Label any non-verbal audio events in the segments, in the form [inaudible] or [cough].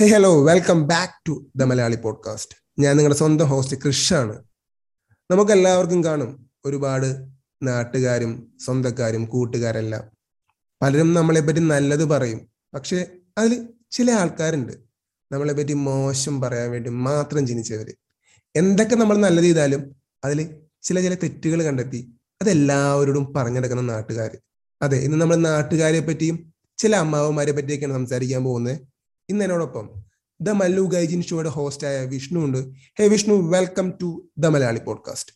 Hey hello welcome back to the Malayali podcast ഞാൻ നിങ്ങളുടെ സ്വന്തം ഹോസ്റ്റ് കൃഷാണ് നമുക്ക് എല്ലാവർക്കും കാണും ഒരുപാട് നാട്ടുകാരും സ്വന്തക്കാരും കൂട്ടുകാരെല്ലാം. പലരും നമ്മളെ പറ്റി നല്ലത് പറയും പക്ഷേ അതിൽ ചില ആൾക്കാരുണ്ട്. നമ്മളെ പറ്റി മോശം പറയാൻ വേണ്ടി മാത്രം ജനിച്ചവർ എന്തൊക്കെ നമ്മൾ നല്ലത് ചെയ്താലും അതിൽ ചില ചില തെറ്റുകൾ കണ്ടെത്തി അതെല്ലാവരോടും പറഞ്ഞെടുക്കുന്ന നാട്ടുകാർ അതെ ഇന്ന് നമ്മൾ നാട്ടുകാരെ പറ്റിയും ചില അമ്മാവന്മാരെ പറ്റിയൊക്കെയാണ് സംസാരിക്കാൻ പോകുന്നത്. ഇന്ന് എന്നോടൊപ്പം ദ മല്ലു ഗൈജിൻ ഷോയുടെ ഹോസ്റ്റ് ആയ വിഷ്ണു ഉണ്ട്. Hey Vishnu welcome to the Malayali podcast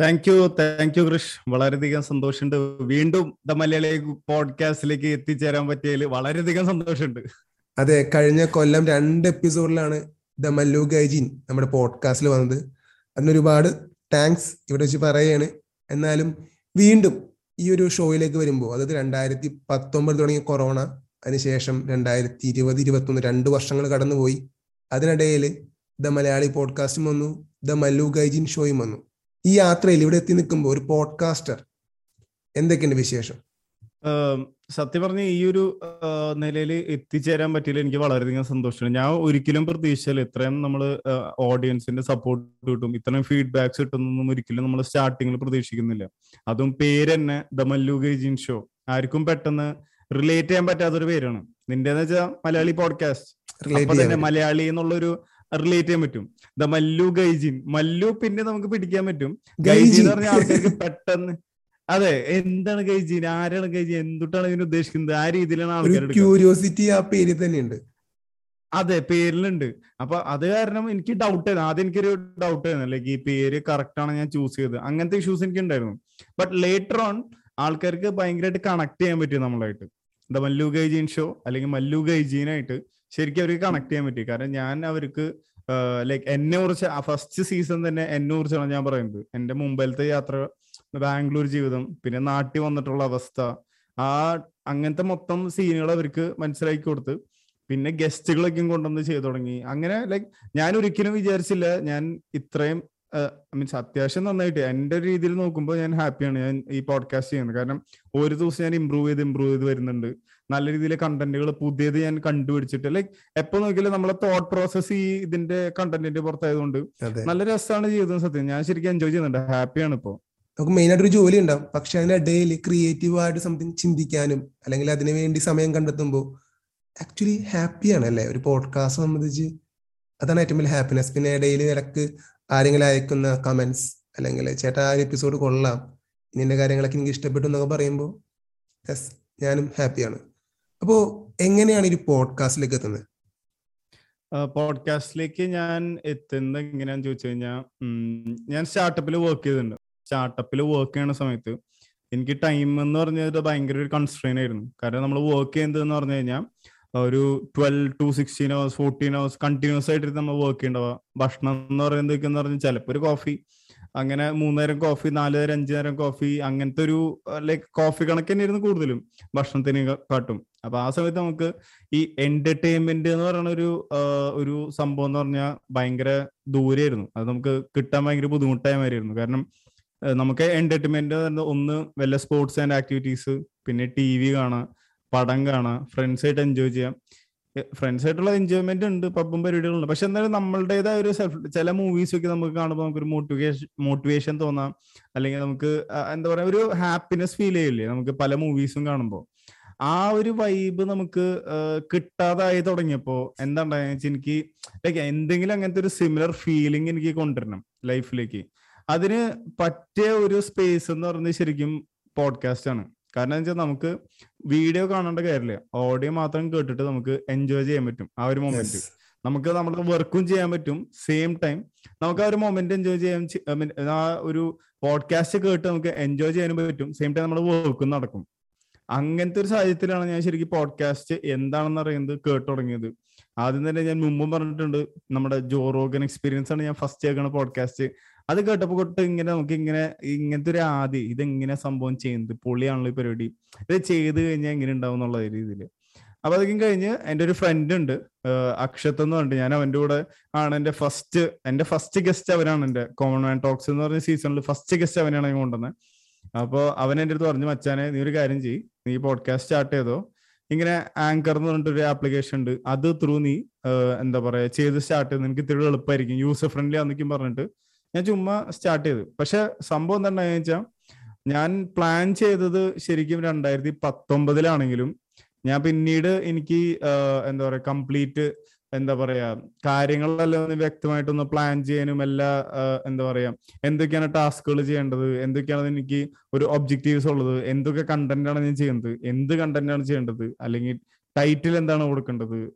thank you thank you Krish വളരെയധികം സന്തോഷമുണ്ട്. വീണ്ടും ദ മലയാളി പോഡ്കാസ്റ്റിലേക്ക് എത്തിച്ചേരാൻ പറ്റിയതിൽ വളരെയധികം സന്തോഷമുണ്ട്. അതെ കഴിഞ്ഞ കൊല്ലം രണ്ട് എപ്പിസോഡിലാണ് ദ മല്ലു ഗൈജിൻ നമ്മുടെ പോഡ്കാസ്റ്റിൽ വന്നത്. അതിനൊരുപാട് താങ്ക്സ് ഇവിടെ വെച്ച് പറയുകയാണ്. എന്നാലും വീണ്ടും ഈ ഒരു ഷോയിലേക്ക് വരുമ്പോൾ അതായത് രണ്ടായിരത്തി പത്തൊമ്പത് തുടങ്ങിയ കൊറോണ അതിനുശേഷം രണ്ടായിരത്തി ഇരുപത് ഇരുപത്തൊന്ന് രണ്ട് വർഷങ്ങൾ കടന്നുപോയി. അതിനിടയിൽ ദ മലയാളി പോഡ്കാസ്റ്റും വന്നു ദ മല്ലു ഗൈജിൻ ഷോയും വന്നു. ഈ യാത്രയിൽ ഇവിടെ എത്തി നിൽക്കുമ്പോൾ ഒരു പോഡ്കാസ്റ്റർ എന്തൊക്കെയുണ്ട് വിശേഷം? സത്യം പറഞ്ഞ ഈ ഒരു നിലയിൽ എത്തിച്ചേരാൻ പറ്റിയില്ല. എനിക്ക് വളരെയധികം സന്തോഷമാണ് ഞാൻ ഒരിക്കലും പ്രതീക്ഷിച്ചില്ല ഇത്രയും നമ്മൾ ഓഡിയൻസിന്റെ സപ്പോർട്ട് കിട്ടും. ഇത്രയും ഫീഡ്ബാക്സ് കിട്ടുന്നൊന്നും ഒരിക്കലും നമ്മൾ സ്റ്റാർട്ടിങ്ങിൽ പ്രതീക്ഷിക്കുന്നില്ല. അതും പേര് തന്നെ ദ മല്ലു ഗൈജിൻ ഷോ. ആർക്കും പെട്ടെന്ന് റിലേറ്റ് ചെയ്യാൻ പറ്റാത്തൊരു പേരാണ്. നിന്റെന്ന് വെച്ചാൽ മലയാളി പോഡ്കാസ്റ്റ് മലയാളി എന്നുള്ളൊരു റിലേറ്റ് ചെയ്യാൻ പറ്റും. ദ മല്ലു ഗൈജിൻ. മല്ലു പിന്നെ നമുക്ക് പിടിക്കാൻ പറ്റും. ഗൈജിൻ എന്ന് പറഞ്ഞ ആൾക്കാർക്ക് പെട്ടെന്ന് അതെ എന്താണ് ഗൈജിൻ? ആരാണ് ഗൈജിൻ? എന്തുട്ടാണ് ഇതിന് ഉദ്ദേശിക്കുന്നത്? ആ രീതിയിലാണ് ആൾക്കാർ ക്യൂരിയോസിറ്റി ആ തന്നെയുണ്ട്. അതെ പേരിലുണ്ട്. അപ്പൊ അത് കാരണം എനിക്ക് ഡൗട്ട് ആയിരുന്നു. ആദ്യം എനിക്കൊരു ഡൗട്ട് ആയിരുന്നു. ലൈക്ക് ഈ പേര് കറക്റ്റ് ആണ് ഞാൻ ചൂസ് ചെയ്തത്. അങ്ങനത്തെ ഇഷ്യൂസ് എനിക്ക് ഉണ്ടായിരുന്നു ബട്ട് ലേറ്റർ ഓൺ ആൾക്കാർക്ക് ഭയങ്കരമായിട്ട് കണക്ട് ചെയ്യാൻ പറ്റും നമ്മളായിട്ട്. ദ മല്ലു ഗൈജീൻ ഷോ അല്ലെങ്കിൽ മല്ലു ഗൈജീനായിട്ട് ശരിക്കും അവർക്ക് കണക്ട് ചെയ്യാൻ പറ്റി. കാരണം ഞാൻ അവർക്ക് ലൈക്ക് എന്നെ കുറിച്ച് ഫസ്റ്റ് സീസൺ തന്നെ എന്നെ കുറിച്ചാണ് ഞാൻ പറയുന്നത്. എന്റെ മുമ്പിലത്തെ യാത്ര ബാംഗ്ലൂർ ജീവിതം പിന്നെ നാട്ടിൽ വന്നിട്ടുള്ള അവസ്ഥ ആ അങ്ങനത്തെ മൊത്തം സീനുകൾ അവർക്ക് മനസ്സിലാക്കി കൊടുത്ത് പിന്നെ ഗസ്റ്റുകളൊക്കെയും കൊണ്ടുവന്ന് ചെയ്തു തുടങ്ങി. അങ്ങനെ ലൈക്ക് ഞാൻ ഒരിക്കലും വിചാരിച്ചില്ല ഞാൻ ഇത്രയും മീൻസ് അത്യാവശ്യം നന്നായിട്ട്. എന്റെ രീതിയിൽ നോക്കുമ്പോൾ ഞാൻ ഹാപ്പിയാണ് ഞാൻ ഈ പോഡ്കാസ്റ്റ് ചെയ്യുന്നത്. കാരണം ഒരു ദിവസം ഞാൻ ഇമ്പ്രൂവ് ചെയ്ത് ഇമ്പ്രൂവ് ചെയ്ത് വരുന്നുണ്ട്. നല്ല രീതിയിലെ കണ്ടന്റുകൾ പുതിയത് ഞാൻ കണ്ടുപിടിച്ചിട്ട് ലൈക് എപ്പോ നോക്കിയാലും നമ്മളെ തോട്ട് പ്രോസസ് ഈ ഇതിന്റെ കണ്ടന്റിന്റെ പുറത്തായതുകൊണ്ട് നല്ല രസമാണ് ചെയ്തത് സത്യം. ഞാൻ ശരിക്കും എൻജോയ് ചെയ്യുന്നുണ്ട്. ഹാപ്പിയാണ് ഇപ്പോ. നമുക്ക് മെയിൻ ആയിട്ട് ഒരു ജോലി ഉണ്ടാവും. പക്ഷെ അതിനിടയിൽ ക്രിയേറ്റീവ് ആയിട്ട് സംതിങ് ചിന്തിക്കാനും അല്ലെങ്കിൽ അതിനു വേണ്ടി സമയം കണ്ടെത്തുമ്പോൾ ആക്ച്വലി ഹാപ്പിയാണ് അല്ലേ? ഒരു പോഡ്കാസ്റ്റ് സംബന്ധിച്ച് അതാണ് ഏറ്റവും വലിയ ഹാപ്പിനെസ് പിന്നെ ഇടയിൽ ഇടയ്ക്ക് ആരെങ്കിലും അയക്കുന്ന കമൻസ് അല്ലെങ്കിൽ ചേട്ടാ ആ എപ്പിസോഡ് കൊള്ളാം. നിന്റെ കാര്യങ്ങളൊക്കെ എനിക്ക് ഇഷ്ടപ്പെട്ടു എന്നൊക്കെ പറയുമ്പോൾ യെസ് ഞാനും ഹാപ്പിയാണ് അപ്പോൾ എങ്ങനെയാണ് ഈ പോഡ്കാസ്റ്റിലേക്ക് എത്തുന്നത്? പോഡ്കാസ്റ്റിലേക്ക് ഞാൻ എത്തുന്നത് എങ്ങനെയാന്ന് ചോദിച്ചു കഴിഞ്ഞാൽ ഞാൻ സ്റ്റാർട്ടപ്പിൽ വർക്ക് ചെയ്തിട്ടുണ്ട്. സ്റ്റാർട്ടപ്പിൽ വർക്ക് ചെയ്യുന്ന സമയത്ത് എനിക്ക് ടൈം എന്ന് പറഞ്ഞത് ഭയങ്കര ഒരു കൺസ്ട്രെയിൻ ആയിരുന്നു. കാരണം നമ്മൾ വർക്ക് ചെയ്യുന്നത് എന്ന് പറഞ്ഞു കഴിഞ്ഞാൽ ഒരു twelve to sixteen hours fourteen hours continuous ആയിട്ട് നമ്മൾ വർക്ക് ചെയ്യേണ്ടവ. ഭക്ഷണം എന്ന് പറയുന്നത് എന്ന് പറഞ്ഞാൽ ചിലപ്പോൾ ഒരു കോഫി അങ്ങനെ മൂന്നേരം കോഫി നാല് നേരം അഞ്ചു നേരം കോഫി അങ്ങനത്തെ ഒരു ലൈക്ക് കോഫി കണക്ക് തന്നെയായിരുന്നു കൂടുതലും ഭക്ഷണത്തിന് കാട്ടും. അപ്പൊ ആ സമയത്ത് നമുക്ക് ഈ എന്റർടൈൻമെന്റ് എന്ന് പറയുന്ന ഒരു ഒരു സംഭവം എന്ന് പറഞ്ഞാൽ ഭയങ്കര ദൂരെയായിരുന്നു. അത് നമുക്ക് കിട്ടാൻ ഭയങ്കര ബുദ്ധിമുട്ടായ മാതിരിയായിരുന്നു കാരണം നമുക്ക് എന്റർടൈൻമെന്റ് ഒന്ന് വല്ല സ്പോർട്സ് ആൻഡ് ആക്ടിവിറ്റീസ് പിന്നെ ടി വി കാണാം പടം കാണാം. ഫ്രണ്ട്സ് ആയിട്ട് എൻജോയ് ചെയ്യാം. ഫ്രണ്ട്സ് ആയിട്ടുള്ള എൻജോയ്മെന്റ് ഉണ്ട് പബ്ബും പരിപാടികളുണ്ട്. പക്ഷെ എന്തായാലും നമ്മളുടേതായ ഒരു സെൽഫ് ചില മൂവീസ് ഒക്കെ നമുക്ക് കാണുമ്പോൾ നമുക്കൊരു മോട്ടിവേഷൻ മോട്ടിവേഷൻ തോന്നാം. അല്ലെങ്കിൽ നമുക്ക് എന്താ പറയാ ഒരു ഹാപ്പിനെസ് ഫീൽ ചെയ്യില്ലേ? നമുക്ക് പല മൂവീസും കാണുമ്പോൾ ആ ഒരു വൈബ് നമുക്ക് കിട്ടാതായി തുടങ്ങിയപ്പോ എന്താ വെച്ചാൽ എനിക്ക് ലൈക്ക് എന്തെങ്കിലും അങ്ങനത്തെ ഒരു സിമിലർ ഫീലിംഗ് എനിക്ക് കൊണ്ടുവരണം ലൈഫിലേക്ക് അതിന് പറ്റിയ ഒരു സ്പേസ് എന്ന് പറയുന്നത് ശരിക്കും പോഡ്കാസ്റ്റ് ആണ്. കാരണം വെച്ചാൽ നമുക്ക് വീഡിയോ കാണേണ്ട കാര്യമില്ല ഓഡിയോ മാത്രം കേട്ടിട്ട് നമുക്ക് എൻജോയ് ചെയ്യാൻ പറ്റും. ആ ഒരു മൊമെന്റ് നമുക്ക് നമ്മുടെ വർക്കും ചെയ്യാൻ പറ്റും. സെയിം ടൈം നമുക്ക് ആ ഒരു മൊമെന്റ് എൻജോയ് ചെയ്യാൻ ആ ഒരു പോഡ്കാസ്റ്റ് കേട്ട് നമുക്ക് എൻജോയ് ചെയ്യാനും പറ്റും. സെയിം ടൈം നമ്മുടെ വർക്കും നടക്കും. അങ്ങനത്തെ ഒരു സാഹചര്യത്തിലാണ് ഞാൻ ശരിക്കും പോഡ്കാസ്റ്റ് എന്താണെന്ന് അറിയുന്നത് കേട്ടു തുടങ്ങിയത്. ആദ്യം തന്നെ ഞാൻ മുമ്പും പറഞ്ഞിട്ടുണ്ട് നമ്മുടെ ജോറോഗൻ എക്സ്പീരിയൻസ് ആണ് ഞാൻ ഫസ്റ്റ് കേൾക്കുന്ന പോഡ്കാസ്റ്റ് അത് കേട്ടപ്പോ തൊട്ട് ഇങ്ങനെ നമുക്ക് ഇങ്ങനെ ഇങ്ങനത്തെ ഒരു ആദ്യം ഇതെങ്ങനെ സംഭവം ചെയ്യുന്നത്? പൊളിയാണല്ലോ ഈ പരിപാടി. ഇത് ചെയ്ത് കഴിഞ്ഞാൽ എങ്ങനെ ഉണ്ടാവും എന്നുള്ള രീതിയിൽ അപ്പൊ അതൊക്കെ കഴിഞ്ഞ് എന്റെ ഒരു ഫ്രണ്ട് ഉണ്ട് അക്ഷത്ത് എന്ന് പറഞ്ഞിട്ട് ഞാൻ അവന്റെ കൂടെ ആണ്. എന്റെ ഫസ്റ്റ് എന്റെ ഫസ്റ്റ് ഗസ്റ്റ് അവനാണ് എന്റെ കോമൺ മാൻ ടോക്സ് എന്ന് പറഞ്ഞ സീസണിൽ ഫസ്റ്റ് ഗസ്റ്റ് അവനാണ് ഞാൻ കൊണ്ടുവന്നത് അപ്പോൾ അവൻ എന്റെ അടുത്ത് പറഞ്ഞു മച്ചാനെ നീ ഒരു കാര്യം ചെയ്യ്. നീ പോഡ്കാസ്റ്റ് സ്റ്റാർട്ട് ചെയ്തോ. ഇങ്ങനെ ആങ്കർ എന്ന് പറഞ്ഞിട്ട് ഒരു ആപ്ലിക്കേഷൻ ഉണ്ട്. അത് ത്രൂ നീ എന്താ പറയാ ചെയ്ത് സ്റ്റാർട്ട് ചെയ്ത്. നിനക്ക് ഇത്തിരി എളുപ്പമായിരിക്കും യൂസർ ഫ്രണ്ട്ലി ആണെന്നൊക്കെയും പറഞ്ഞിട്ട് ഞാൻ ചുമ്മാ സ്റ്റാർട്ട് ചെയ്തു. പക്ഷെ സംഭവം എന്താണെന്ന് വെച്ചാൽ ഞാൻ പ്ലാൻ ചെയ്തത് ശരിക്കും രണ്ടായിരത്തി പത്തൊമ്പതിലാണെങ്കിലും ഞാൻ പിന്നീട് എനിക്ക് എന്താ പറയാ കംപ്ലീറ്റ് എന്താ പറയാ കാര്യങ്ങളെല്ലാം ഒന്ന് വ്യക്തമായിട്ടൊന്ന് പ്ലാൻ ചെയ്യാനും എല്ലാ എന്താ പറയാ എന്തൊക്കെയാണ് ടാസ്കുകൾ ചെയ്യേണ്ടത് എന്തൊക്കെയാണ് എനിക്ക് ഒരു ഒബ്ജക്റ്റീവ്സ് ഉള്ളത് എന്തൊക്കെ കണ്ടന്റ് ആണ് ഞാൻ ചെയ്യുന്നത് എന്ത് കണ്ടന്റ് ആണ് ചെയ്യേണ്ടത് അല്ലെങ്കിൽ ടൈറ്റിൽ എന്താണ് കൊടുക്കേണ്ടത്?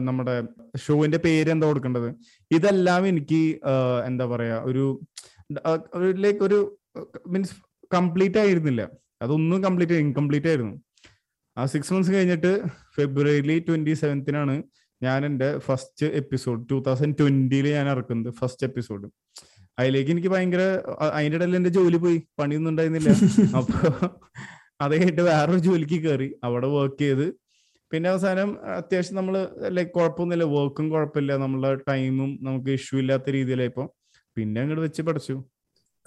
നമ്മുടെ ഷോവിന്റെ പേര് എന്താ കൊടുക്കേണ്ടത്? ഇതെല്ലാം എനിക്ക് എന്താ പറയാ ഒരു ലൈക്ക് ഒരു മീൻസ് കംപ്ലീറ്റ് ആയിരുന്നില്ല. അതൊന്നും കംപ്ലീറ്റ് ഇൻകംപ്ലീറ്റ് ആയിരുന്നു. ആ സിക്സ് മന്ത്സ് കഴിഞ്ഞിട്ട് ഫെബ്രുവരി ട്വന്റി സെവൻത്തിനാണ് ഞാൻ എന്റെ ഫസ്റ്റ് എപ്പിസോഡ് ടൂ തൗസൻഡ് ട്വന്റിയിൽ ഞാൻ ഇറക്കുന്നത് ഫസ്റ്റ് എപ്പിസോഡ് അതിലേക്ക് എനിക്ക് ഭയങ്കര അതിന്റെ അതിന്റെ ഇടയിൽ എന്റെ ജോലി പോയി. പണിയൊന്നും ഉണ്ടായിരുന്നില്ല. [laughs] അപ്പൊ അത് കഴിഞ്ഞിട്ട് വേറൊരു ജോലിക്ക് കയറി. അവിടെ വർക്ക് ചെയ്ത് പിന്നെ അവസാനം അത്യാവശ്യം നമ്മൾ ലൈക്ക് കുഴപ്പമൊന്നുമില്ല. വർക്കും കുഴപ്പമില്ല. നമ്മളെ ടൈമും നമുക്ക് ഇഷ്യൂ ഇല്ലാത്ത രീതിയിലായിപ്പോ പിന്നെ അങ്ങോട്ട് വെച്ച് പഠിച്ചു.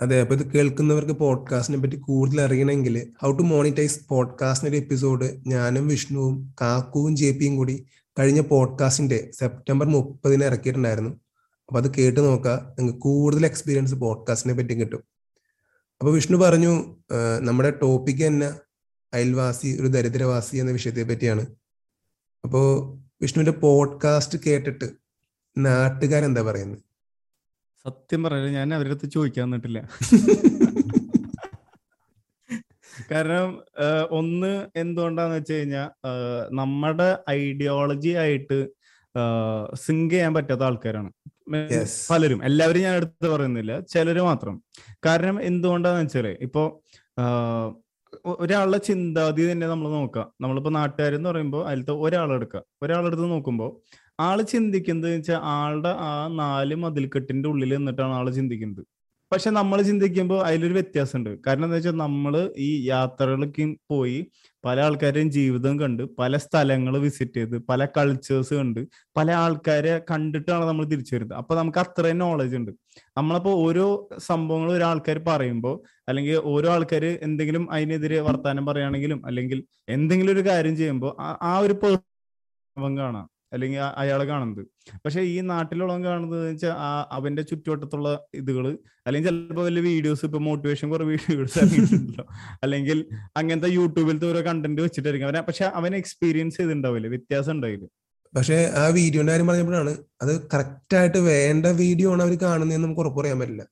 അതെ അപ്പൊ ഇത് കേൾക്കുന്നവർക്ക് പോഡ്കാസ്റ്റിനെ പറ്റി കൂടുതൽ അറിയണമെങ്കിൽ ഹൗ ടു മോണിറ്റൈസ് പോഡ്കാസ്റ്റിന്റെ എപ്പിസോഡ് ഞാനും വിഷ്ണുവും കാക്കുവും ജെ പിയും കൂടി കഴിഞ്ഞ പോഡ്കാസ്റ്റിന്റെ സെപ്റ്റംബർ മുപ്പതിന് ഇറക്കിയിട്ടുണ്ടായിരുന്നു. അപ്പൊ അത് കേട്ട് നോക്കുക നിങ്ങൾക്ക് കൂടുതൽ എക്സ്പീരിയൻസ് പോഡ്കാസ്റ്റിനെ പറ്റി കിട്ടും. അപ്പൊ വിഷ്ണു പറഞ്ഞു നമ്മുടെ ടോപ്പിക് തന്നെ അയൽവാസി ഒരു ദരിദ്രവാസി എന്ന വിഷയത്തെ പറ്റിയാണ്. അപ്പോ വിഷ്ണുവിന്റെ പോഡ്കാസ്റ്റ് കേട്ടിട്ട് നാട്ടുകാരെന്താ പറയുന്നത് സത്യം പറയാ ഞാൻ അവരുടെ അടുത്ത് ചോദിക്കാൻ നിന്നിട്ടില്ല [laughs] കാരണം ഒന്ന് എന്തുകൊണ്ടാന്ന് വെച്ച് കഴിഞ്ഞാൽ നമ്മുടെ ഐഡിയോളജി ആയിട്ട് സിങ്ക് ചെയ്യാൻ പറ്റാത്ത ആൾക്കാരാണ്. പലരും. എല്ലാവരും ഞാൻ എടുത്ത് പറയുന്നില്ല. ചിലര് മാത്രം. കാരണം എന്തുകൊണ്ടാന്ന് വെച്ചാൽ ഇപ്പോ ഒരാളുടെ ചിന്താഗതി തന്നെ നമ്മൾ നോക്കാം. നമ്മളിപ്പോ നാട്ടുകാരെന്ന് പറയുമ്പോൾ അതിലത്തെ ഒരാളെടുക്കുക ഒരാളെടുത്ത് നോക്കുമ്പോൾ ആൾ ചിന്തിക്കുന്നത് വെച്ചാൽ ആളുടെ ആ നാല് മതിൽക്കെട്ടിന്റെ ഉള്ളിൽ നിന്നിട്ടാണ് ആൾ ചിന്തിക്കുന്നത്. പക്ഷെ നമ്മൾ ചിന്തിക്കുമ്പോൾ അതിലൊരു വ്യത്യാസമുണ്ട്. കാരണം എന്താ വെച്ചാൽ നമ്മൾ ഈ യാത്രകളൊക്കെ പോയി പല ആൾക്കാരുടെയും ജീവിതം കണ്ട് പല സ്ഥലങ്ങൾ വിസിറ്റ് ചെയ്ത് പല കൾച്ചേഴ്സ് കണ്ട് പല ആൾക്കാരെ കണ്ടിട്ടാണ് നമ്മൾ തിരിച്ചു വരുന്നത്. അപ്പൊ നമുക്ക് അത്രയും നോളജ് ഉണ്ട്. നമ്മളപ്പോ ഓരോ സംഭവങ്ങൾ ഒരു ആൾക്കാർ പറയുമ്പോൾ അല്ലെങ്കിൽ ഓരോ ആൾക്കാർ എന്തെങ്കിലും അതിനെതിരെ വർത്താനം പറയുകയാണെങ്കിലും അല്ലെങ്കിൽ എന്തെങ്കിലും ഒരു കാര്യം ചെയ്യുമ്പോൾ ആ ഒരു കാണാം. അല്ലെങ്കിൽ അയാൾ കാണുന്നത്. പക്ഷെ ഈ നാട്ടിലുള്ളവൻ കാണുന്നത് വെച്ചാൽ അവന്റെ ചുറ്റുവട്ടത്തുള്ള ഇതുകൾ അല്ലെങ്കിൽ ചിലപ്പോൾ വലിയ വീഡിയോസ് ഇപ്പൊ മോട്ടിവേഷൻ കുറെ വീഡിയോസ് ഇറങ്ങിയിട്ടുണ്ടല്ലോ. അല്ലെങ്കിൽ അങ്ങനത്തെ യൂട്യൂബിലത്തെ ഓരോ കണ്ടന്റ് വെച്ചിട്ടായിരിക്കും. അവനെ പക്ഷെ അവനെ എക്സ്പീരിയൻസ് ചെയ്തിട്ടുണ്ടാവില്ല. വ്യത്യാസം ഉണ്ടാവില്ല. പക്ഷെ ആ വീഡിയോന്റെ കാര്യം പറഞ്ഞപ്പോഴാണ് അത് കറക്റ്റ് ആയിട്ട് വേണ്ട വീഡിയോ ആണ് അവർ കാണുന്നതെന്ന് നമുക്ക് ഉറപ്പ് പറയാൻ പറ്റില്ല.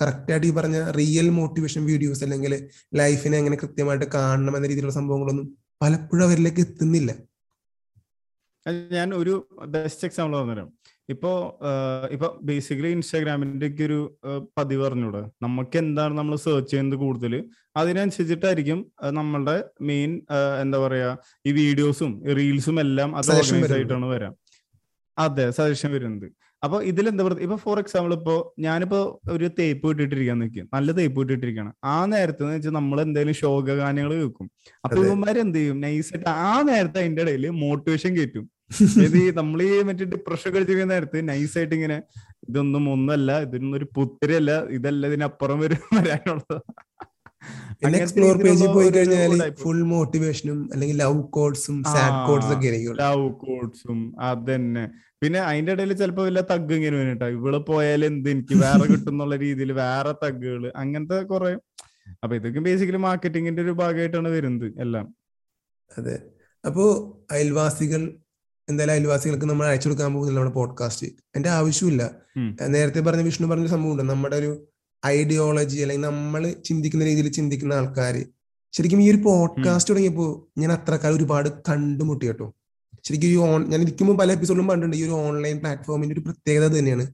കറക്റ്റ് ആയിട്ട് ഈ പറഞ്ഞ റിയൽ മോട്ടിവേഷൻ വീഡിയോസ് അല്ലെങ്കിൽ ലൈഫിനെ എങ്ങനെ കൃത്യമായിട്ട് കാണണം എന്ന രീതിയിലുള്ള സംഭവങ്ങളൊന്നും പലപ്പോഴും അവരിലേക്ക് എത്തുന്നില്ല. ഞാൻ ഒരു ബെസ്റ്റ് എക്സാമ്പിൾ പറഞ്ഞുതരാം. ഇപ്പോ ഇപ്പൊ ബേസിക്കലി ഇൻസ്റ്റാഗ്രാമിന്റെ ഒക്കെ ഒരു പതിവ് പറഞ്ഞൂടെ നമുക്ക് എന്താണ് നമ്മൾ സെർച്ച് ചെയ്യുന്നത് കൂടുതൽ അതിനനുസരിച്ചിട്ടായിരിക്കും നമ്മളുടെ മെയിൻ എന്താ പറയാ ഈ വീഡിയോസും റീൽസും എല്ലാം അത് ഓർഗനൈസ് ആയിട്ടാണ് വരാം. അതെ സജഷൻ വരുന്നത്. അപ്പൊ ഇതിൽ എന്താ പറയുക? ഇപ്പൊ ഫോർ എക്സാമ്പിൾ ഇപ്പോ ഞാനിപ്പോ ഒരു തേപ്പ് ഇട്ടിട്ടിരിക്കാൻ നിൽക്കും നല്ല തേപ്പ് ഇട്ടിട്ടിരിക്കണം ആ നേരത്തെ വെച്ചാൽ നമ്മൾ എന്തെങ്കിലും ശോക ഗാനങ്ങൾ കേൾക്കും. അപ്പൊ ഇവന്മാർ എന്ത് ചെയ്യും? നൈസായിട്ട് ആ നേരത്തെ അതിന്റെ ഇടയിൽ മോട്ടിവേഷൻ കയറ്റും. ഇത് നമ്മൾ ഈ മറ്റേ ഡിപ്രഷൻ കഴിച്ചിരിക്കുന്ന നേരത്ത് നൈസായിട്ട് ഇങ്ങനെ ഇതൊന്നും ഒന്നല്ല ഇതൊന്നും ഒരു പുത്തിരല്ല ഇതല്ല ഇതിനപ്പുറം വരും [laughs] വരാനുള്ളത്. എക്സ്പ്ലോർ പേജിൽ പോയി കഴിഞ്ഞാൽ ഫുൾ മോട്ടിവേഷനും അല്ലെങ്കിൽ ലവ് കോഡ്സും സാഡ് കോഡ്സും ഒക്കെ ലവ് കോഡ്സും അതന്നെ. പിന്നെ അതിന്റെ ഇടയിൽ ചിലപ്പോ വല്ല തഗ് ഇങ്ങനെ വേണിട്ടാ ഇവൾ പോയാൽ എന്ത്? എനിക്ക് വേറെ കിട്ടുന്നുള്ള രീതിയിൽ വേറെ തഗ്ഗുകൾ അങ്ങനത്തെ കുറെ. അപ്പൊ ഇതൊക്കെ ബേസിക്കലി മാർക്കറ്റിംഗിന്റെ ഒരു ഭാഗമായിട്ടാണ് വരുന്നത് എല്ലാം. അതെ. അപ്പോ അയൽവാസികൾ എന്തായാലും അയൽവാസികൾക്ക് നമ്മൾ അയച്ചു കൊടുക്കാൻ പോകുന്നില്ല നമ്മുടെ പോഡ്കാസ്റ്റ് എന്റെ ആവശ്യമില്ല നേരത്തെ പറഞ്ഞ വിഷ്ണു പറഞ്ഞ സംഭവമുണ്ട്. നമ്മുടെ ഒരു ഐഡിയോളജി അല്ലെങ്കിൽ നമ്മൾ ചിന്തിക്കുന്ന രീതിയിൽ ചിന്തിക്കുന്ന ആൾക്കാർ ശരിക്കും ഈ ഒരു പോഡ്കാസ്റ്റ് തുടങ്ങിയപ്പോൾ ഞാൻ അത്രക്കാലം കാലം ഒരുപാട് കണ്ടുമുട്ടി കേട്ടോ. ശരിക്കും ഈ ഓൺ ഞാൻ ഇരിക്കുമ്പോൾ പല എപ്പിസോഡിലും പറഞ്ഞിട്ടുണ്ട് ഈ ഒരു ഓൺലൈൻ പ്ലാറ്റ്ഫോമിന്റെ ഒരു പ്രത്യേകത തന്നെയാണ്.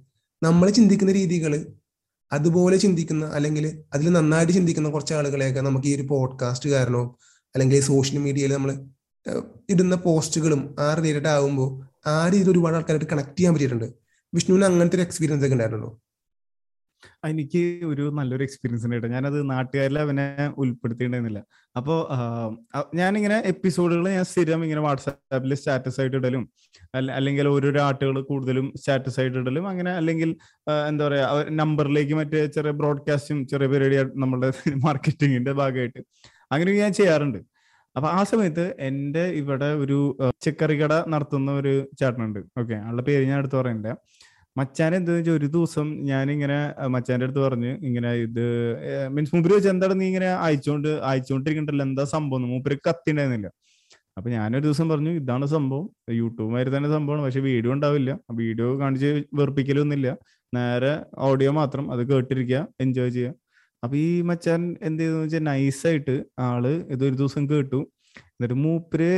നമ്മൾ ചിന്തിക്കുന്ന രീതികൾ അതുപോലെ ചിന്തിക്കുന്ന അല്ലെങ്കിൽ അതിൽ നന്നായിട്ട് ചിന്തിക്കുന്ന കുറച്ച് ആളുകളെയൊക്കെ നമുക്ക് ഈ ഒരു പോഡ്കാസ്റ്റ് കാരണോ അല്ലെങ്കിൽ സോഷ്യൽ മീഡിയയിൽ നമ്മൾ ഇടുന്ന പോസ്റ്റുകളും ആ റിലേറ്റഡ് ആകുമ്പോൾ ആ രീതിയിൽ ഒരുപാട് ആൾക്കാരായിട്ട് കണക്ട് ചെയ്യാൻ പറ്റിയിട്ടുണ്ട്. വിഷ്ണുവിന് അങ്ങനത്തെ ഒരു എക്സ്പീരിയൻസ് ഒക്കെ ഉണ്ടായിട്ടുണ്ടോ? എനിക്ക് ഒരു നല്ലൊരു എക്സ്പീരിയൻസ് ഉണ്ടായിട്ട് ഞാനത് നാട്ടുകാരിൽ അവനെ ഉൾപ്പെടുത്തിയിട്ടുണ്ടായിരുന്നില്ല. അപ്പോ ഞാനിങ്ങനെ എപ്പിസോഡുകൾ ഞാൻ സ്ഥിരം ഇങ്ങനെ വാട്സാപ്പിൽ സ്റ്റാറ്റസ് ആയിട്ട് ഇടലും. അല്ല- അല്ലെങ്കിൽ ഓരോരോ ആട്ടുകൾ കൂടുതലും സ്റ്റാറ്റസ് ആയിട്ട് ഇടലും. അങ്ങനെ അല്ലെങ്കിൽ എന്താ പറയാ നമ്പറിലേക്ക് മറ്റേ ചെറിയ ബ്രോഡ്കാസ്റ്റും ചെറിയ പരിപാടി നമ്മുടെ മാർക്കറ്റിങ്ങിന്റെ [laughs] ഭാഗമായിട്ട് അങ്ങനെ ഞാൻ ചെയ്യാറുണ്ട്. അപ്പൊ ആ സമയത്ത് എന്റെ ഇവിടെ ഒരു പച്ചക്കറി കട നടത്തുന്ന ഒരു ചേട്ടനുണ്ട്. ഓക്കെ ആളുടെ പേര് ഞാൻ എടുത്തു പറയണ്ട മച്ചാൻ എന്താന്ന് വെച്ചാൽ ഒരു ദിവസം ഞാനിങ്ങനെ ഇങ്ങനെ മച്ചാന്റെ അടുത്ത് പറഞ്ഞു ഇങ്ങനെ ഇത് മീൻസ് മൂപ്പര് വെച്ചാൽ എന്താണ് നീ ഇങ്ങനെ അയച്ചോണ്ട് അയച്ചോണ്ടിരിക്കണ്ടല്ലോ എന്താ സംഭവം മൂപ്പര് കത്തിണ്ടായിരുന്നില്ല. അപ്പൊ ഞാനൊരു ദിവസം പറഞ്ഞു ഇതാണ് സംഭവം. യൂട്യൂബുമായിട്ട് തന്നെ സംഭവമാണ് പക്ഷെ വീഡിയോ ഉണ്ടാവില്ല. വീഡിയോ കാണിച്ച് വെറുപ്പിക്കലൊന്നുമില്ല. നേരെ ഓഡിയോ മാത്രം അത് കേട്ടിരിക്കുക എൻജോയ് ചെയ്യുക. അപ്പൊ ഈ മച്ചാൻ എന്ത് ചെയ്തെന്ന് വെച്ചാൽ നൈസായിട്ട് ആൾ ഇതൊരു ദിവസം കേട്ടു. എന്നിട്ട് മൂപ്പര്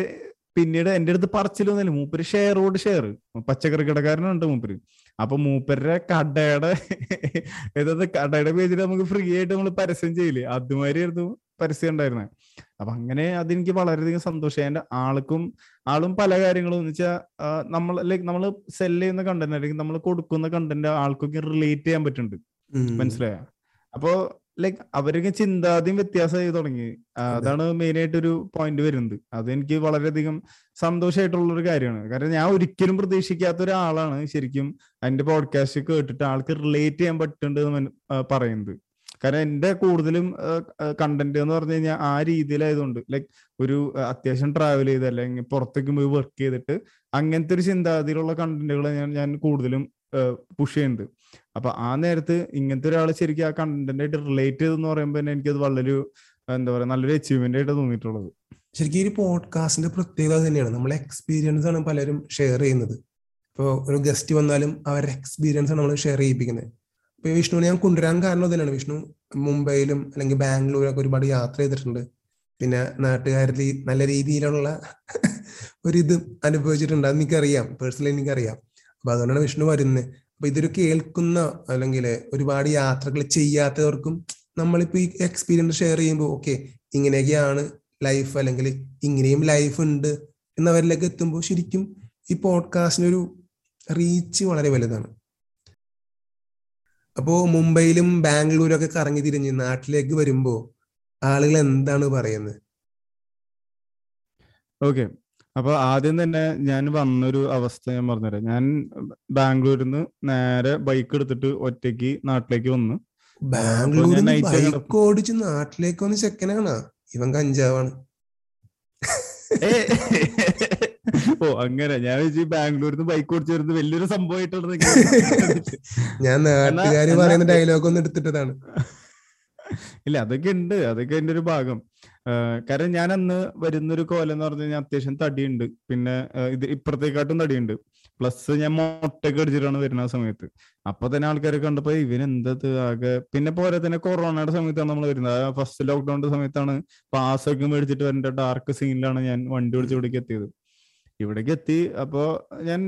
പിന്നീട് എന്റെ അടുത്ത് പറച്ചിലൊന്നുമില്ല. മൂപ്പര് ഷെയറോട് ഷെയർ പച്ചക്കറി കടക്കാരനുണ്ട് മൂപ്പര്. അപ്പൊ മൂപ്പരുടെ കടയുടെ ഏതാ കടയുടെ പേജിൽ നമുക്ക് ഫ്രീ ആയിട്ട് നമ്മൾ പരസ്യം ചെയ്യില്ലേ? അതുമാതിരിയായിരുന്നു പരസ്യം ഉണ്ടായിരുന്നത് അപ്പൊ അങ്ങനെ അതെനിക്ക് വളരെയധികം സന്തോഷം എന്റെ ആൾക്കും ആളും പല കാര്യങ്ങളും. എന്ന് വെച്ചാൽ നമ്മൾ ലൈക്ക് നമ്മൾ സെൽ ചെയ്യുന്ന കണ്ടന്റ് അല്ലെങ്കിൽ നമ്മൾ കൊടുക്കുന്ന കണ്ടന്റ് ആൾക്കൊക്കെ റിലേറ്റ് ചെയ്യാൻ പറ്റുന്നുണ്ട്. മനസ്സിലായ? അപ്പോ ലൈക്ക് അവരൊക്കെ ചിന്താതിയും വ്യത്യാസം ചെയ്തു തുടങ്ങി അതാണ് മെയിൻ ആയിട്ട് ഒരു പോയിന്റ് വരുന്നത്. അത് എനിക്ക് വളരെയധികം സന്തോഷമായിട്ടുള്ള ഒരു കാര്യമാണ്. കാരണം ഞാൻ ഒരിക്കലും പ്രതീക്ഷിക്കാത്ത ഒരാളാണ് ശരിക്കും എന്റെ പോഡ്കാസ്റ്റ് കേട്ടിട്ട് ആൾക്ക് റിലേറ്റ് ചെയ്യാൻ പറ്റുന്നുണ്ട് എന്ന് പറയുന്നത്. കാരണം എന്റെ കൂടുതലും കണ്ടന്റ് എന്ന് പറഞ്ഞു കഴിഞ്ഞാൽ ആ രീതിയിലായതുകൊണ്ട് ലൈക്ക് ഒരു അത്യാവശ്യം ട്രാവൽ ചെയ്ത് അല്ലെങ്കിൽ പുറത്തേക്ക് പോയി വർക്ക് ചെയ്തിട്ട് അങ്ങനത്തെ ഒരു ചിന്താഗതിയിലുള്ള കണ്ടന്റുകൾ ഞാൻ ഞാൻ കൂടുതലും പുഷ് ചെയ്യുന്നത്. അപ്പൊ ആ നേരത്ത് ഇങ്ങനത്തെ ഒരാൾ ശരിക്കും ആ കണ്ടന്റ് ആയിട്ട് റിലേറ്റ് ചെയ്തെന്ന് പറയുമ്പോൾ തന്നെ എനിക്കത് വളരെ എന്താ പറയാ നല്ലൊരു അച്ചീവ്മെന്റ് ആയിട്ട് തോന്നിയിട്ടുള്ളത്. ശരിക്കും ഈ പോഡ്കാസ്റ്റിന്റെ പ്രത്യേകത തന്നെയാണ്. നമ്മളെ എക്സ്പീരിയൻസ് ആണ് പലരും ഷെയർ ചെയ്യുന്നത്. ഇപ്പോൾ ഒരു ഗസ്റ്റ് വന്നാലും അവരുടെ എക്സ്പീരിയൻസ് ആണ് നമ്മൾ ഷെയർ ചെയ്യിപ്പിക്കുന്നത്. ഇപ്പൊ വിഷ്ണുവിനെ ഞാൻ കൊണ്ടുവരാൻ കാരണം തന്നെയാണ്. വിഷ്ണു മുംബൈയിലും അല്ലെങ്കിൽ ബാംഗ്ലൂരൊക്കെ ഒരുപാട് യാത്ര ചെയ്തിട്ടുണ്ട്. പിന്നെ നാട്ടുകാരിൽ നല്ല രീതിയിലുള്ള ഒരിത് അനുഭവിച്ചിട്ടുണ്ട്. അത് എനിക്കറിയാം. പേഴ്സണലി എനിക്കറിയാം. അപ്പൊ അതുകൊണ്ടാണ് വിഷ്ണു വരുന്നത്. അപ്പൊ ഇതൊരു കേൾക്കുന്ന അല്ലെങ്കിൽ ഒരുപാട് യാത്രകൾ ചെയ്യാത്തവർക്കും നമ്മളിപ്പോ ഈ എക്സ്പീരിയൻസ് ഷെയർ ചെയ്യുമ്പോൾ ഓക്കെ ഇങ്ങനെയൊക്കെയാണ് ലൈഫ് അല്ലെങ്കിൽ ഇങ്ങനെയും ലൈഫ് ഉണ്ട് എന്നവരിലേക്ക് എത്തുമ്പോൾ ശരിക്കും ഈ പോഡ്കാസ്റ്റിന് ഒരു റീച്ച് വളരെ വലുതാണ്. അപ്പോ മുംബൈയിലും ബാംഗ്ലൂരും ഒക്കെ കറങ്ങി തിരിഞ്ഞ് നാട്ടിലേക്ക് വരുമ്പോ ആളുകൾ എന്താണ് പറയുന്നത്? ഓക്കെ. അപ്പൊ ആദ്യം തന്നെ ഞാൻ വന്നൊരു അവസ്ഥ ഞാൻ പറഞ്ഞുതരാം. ഞാൻ ബാംഗ്ലൂരിൽ നിന്ന് നേരെ ബൈക്ക് എടുത്തിട്ട് ഒറ്റയ്ക്ക് നാട്ടിലേക്ക് വന്നു. ബാംഗ്ലൂരിൽ ബൈക്ക് ഓടിച്ച് നാട്ടിലേക്ക് വന്ന് ചെക്കനാണ്? ഇവൻ കഞ്ചാവാണ്. ഓ അങ്ങനെ. ഞാൻ വെച്ചു ബാംഗ്ലൂരിൽ നിന്ന് ബൈക്ക് ഓടിച്ചു വരുന്നത് വലിയൊരു സംഭവമായിട്ടാണ് ഞാൻ നാട്ടുകാര് പറയുന്ന ഡയലോഗ് ഒന്ന് എടുത്തിട്ടതാണ്. ഇല്ല അതൊക്കെ ഉണ്ട്. അതൊക്കെ എന്റെ ഒരു ഭാഗം. കാരണം ഞാൻ അന്ന് വരുന്നൊരു കോലം എന്ന് പറഞ്ഞു കഴിഞ്ഞാൽ അത്യാവശ്യം തടിയുണ്ട്. പിന്നെ ഇത് ഇപ്പുറത്തേക്കാട്ടും തടിയുണ്ട്. പ്ലസ് ഞാൻ മുട്ടയൊക്കെ അടിച്ചിട്ടാണ് വരുന്ന സമയത്ത്. അപ്പൊ തന്നെ ആൾക്കാരെ കണ്ടപ്പോ ഇവൻ എന്തത് ആകെ പിന്നെ പോരെ തന്നെ കൊറോണയുടെ സമയത്താണ് നമ്മൾ വരുന്നത്. ഫസ്റ്റ് ലോക്ക്ഡൌണിന്റെ സമയത്താണ് പാസ് ഒക്കെ മേടിച്ചിട്ട് വരേണ്ട ഡാർക്ക് സീനിലാണ് ഞാൻ വണ്ടി ഓടിച്ച് ഇവിടേക്ക് എത്തിയത്. ഇവിടേക്ക് എത്തി അപ്പോ ഞാൻ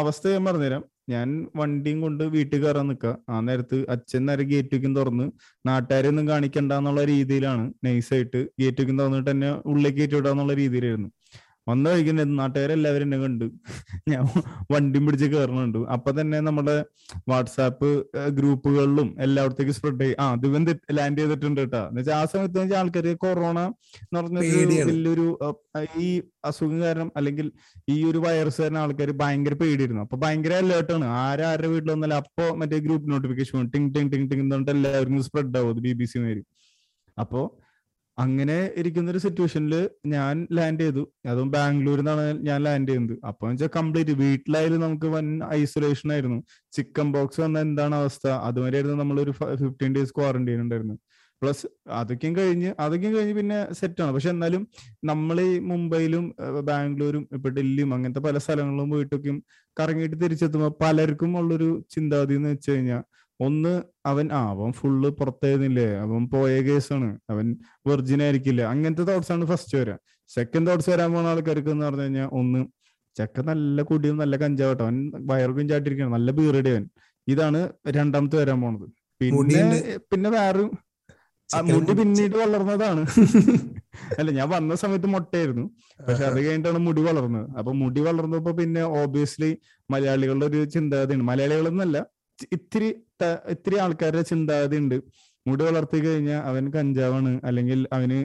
അവസ്ഥ ഞാൻ പറഞ്ഞുതരാം. ഞാൻ വണ്ടിയും കൊണ്ട് വീട്ടിൽ കയറാൻ നിൽക്കുക ആ നേരത്ത് അച്ഛൻ നേരെ ഗേറ്റ് വയ്ക്കും തുറന്ന് നാട്ടുകാരെയൊന്നും കാണിക്കണ്ട എന്നുള്ള രീതിയിലാണ് നൈസായിട്ട് ഗേറ്റ് വയ്ക്കും തുറന്നിട്ട് തന്നെ ഉള്ളിലേക്ക് കയറ്റി വിടാന്നുള്ള രീതിയിലായിരുന്നു. വന്ന വഴിക്കുന്ന നാട്ടുകാരെല്ലാവരും എന്നെ കണ്ട്. ഞാൻ വണ്ടിയും പിടിച്ച് കയറുന്നുണ്ട് അപ്പൊ തന്നെ നമ്മുടെ വാട്സാപ്പ് ഗ്രൂപ്പുകളിലും എല്ലായിടത്തേക്കും സ്പ്രെഡ് ആയി. ആ ദിവൻ ലാൻഡ് ചെയ്തിട്ടുണ്ട് കേട്ടാ. എന്ന് വെച്ചാൽ ആ സമയത്ത് വെച്ചാൽ ആൾക്കാർ കൊറോണ എന്ന് പറഞ്ഞ. വലിയൊരു ഈ അസുഖം കാരണം അല്ലെങ്കിൽ ഈ ഒരു വൈറസ് കാരണം ആൾക്കാർ ഭയങ്കര പേടിയിരുന്നു അപ്പൊ ഭയങ്കര അലേർട്ടാണ് ആരാരുടെ വീട്ടിൽ വന്നാലും അപ്പൊ മറ്റേ ഗ്രൂപ്പ് നോട്ടിഫിക്കേഷൻ ടിങ് ടിങ് ടിങ് ടിങ് എന്ന് പറഞ്ഞിട്ട് എല്ലാവർക്കും സ്പ്രെഡ് ആവും ബി ബി സി മാര് അപ്പോ അങ്ങനെ ഇരിക്കുന്ന ഒരു സിറ്റുവേഷനിൽ ഞാൻ ലാൻഡ് ചെയ്തു. അതും ബാംഗ്ലൂരിൽ നിന്നാണ് ഞാൻ ലാൻഡ് ചെയ്തത് അപ്പൊ വെച്ചാൽ കംപ്ലീറ്റ് വീട്ടിലായാലും നമുക്ക് വൻ ഐസൊലേഷൻ ആയിരുന്നു. ചിക്കൻ ബോക്സ് വന്ന എന്താണ് അവസ്ഥ? അതുവരെയായിരുന്നു ഒരു ഫിഫ്റ്റീൻ ഡേയ്സ് ക്വാറന്റൈൻ ഉണ്ടായിരുന്നു പ്ലസ് അതൊക്കെയും കഴിഞ്ഞ് അതൊക്കെയും കഴിഞ്ഞ് പിന്നെ സെറ്റ് ആണ്. പക്ഷെ എന്നാലും നമ്മൾ ഈ മുംബൈയിലും ബാംഗ്ലൂരും ഇപ്പൊ ഡൽഹിയും അങ്ങനത്തെ പല സ്ഥലങ്ങളിലും പോയിട്ടൊക്കെയും കറങ്ങിയിട്ട് തിരിച്ചെത്തുമ്പോൾ പലർക്കും ഉള്ളൊരു ചിന്താഗതി എന്ന് വെച്ച് കഴിഞ്ഞാൽ ഒന്ന് അവൻ ആ അവൻ ഫുള്ള് പുറത്തായിരുന്നില്ലേ? അവൻ പോയ കേസാണ് അവൻ വെർജിൻ ആയിരിക്കില്ല? അങ്ങനത്തെ തോട്ട്സ് ആണ് ഫസ്റ്റ് വരിക. സെക്കൻഡ് തോട്ട്സ് വരാൻ പോണ ആൾക്കാർക്ക് എന്ന് പറഞ്ഞു കഴിഞ്ഞാൽ ഒന്ന് ചെക്ക നല്ല കുടിയും നല്ല കഞ്ചാവട്ടോ. അവൻ വയറും ചാട്ടിരിക്കണം നല്ല ബീറടി അവൻ. ഇതാണ് രണ്ടാമത്തെ വരാൻ പോണത്. പിന്നെ പിന്നെ വേറെ മുടി പിന്നീട് വളർന്നതാണ്. അല്ല ഞാൻ വന്ന സമയത്ത് മുട്ടയായിരുന്നു. പക്ഷെ അത് കഴിഞ്ഞിട്ടാണ് മുടി വളർന്നത്. അപ്പൊ മുടി വളർന്നപ്പോ പിന്നെ ഓബിയസ്ലി മലയാളികളുടെ ഒരു ചിന്താഗതിയാണ്. മലയാളികളെന്നല്ല ഇത്തിരി ഇത്തിരി ആൾക്കാരുടെ ചിന്താഗതി ഉണ്ട് മുടി വളർത്തി കഴിഞ്ഞാൽ അവൻ കഞ്ചാവാണ്. അല്ലെങ്കിൽ അവന്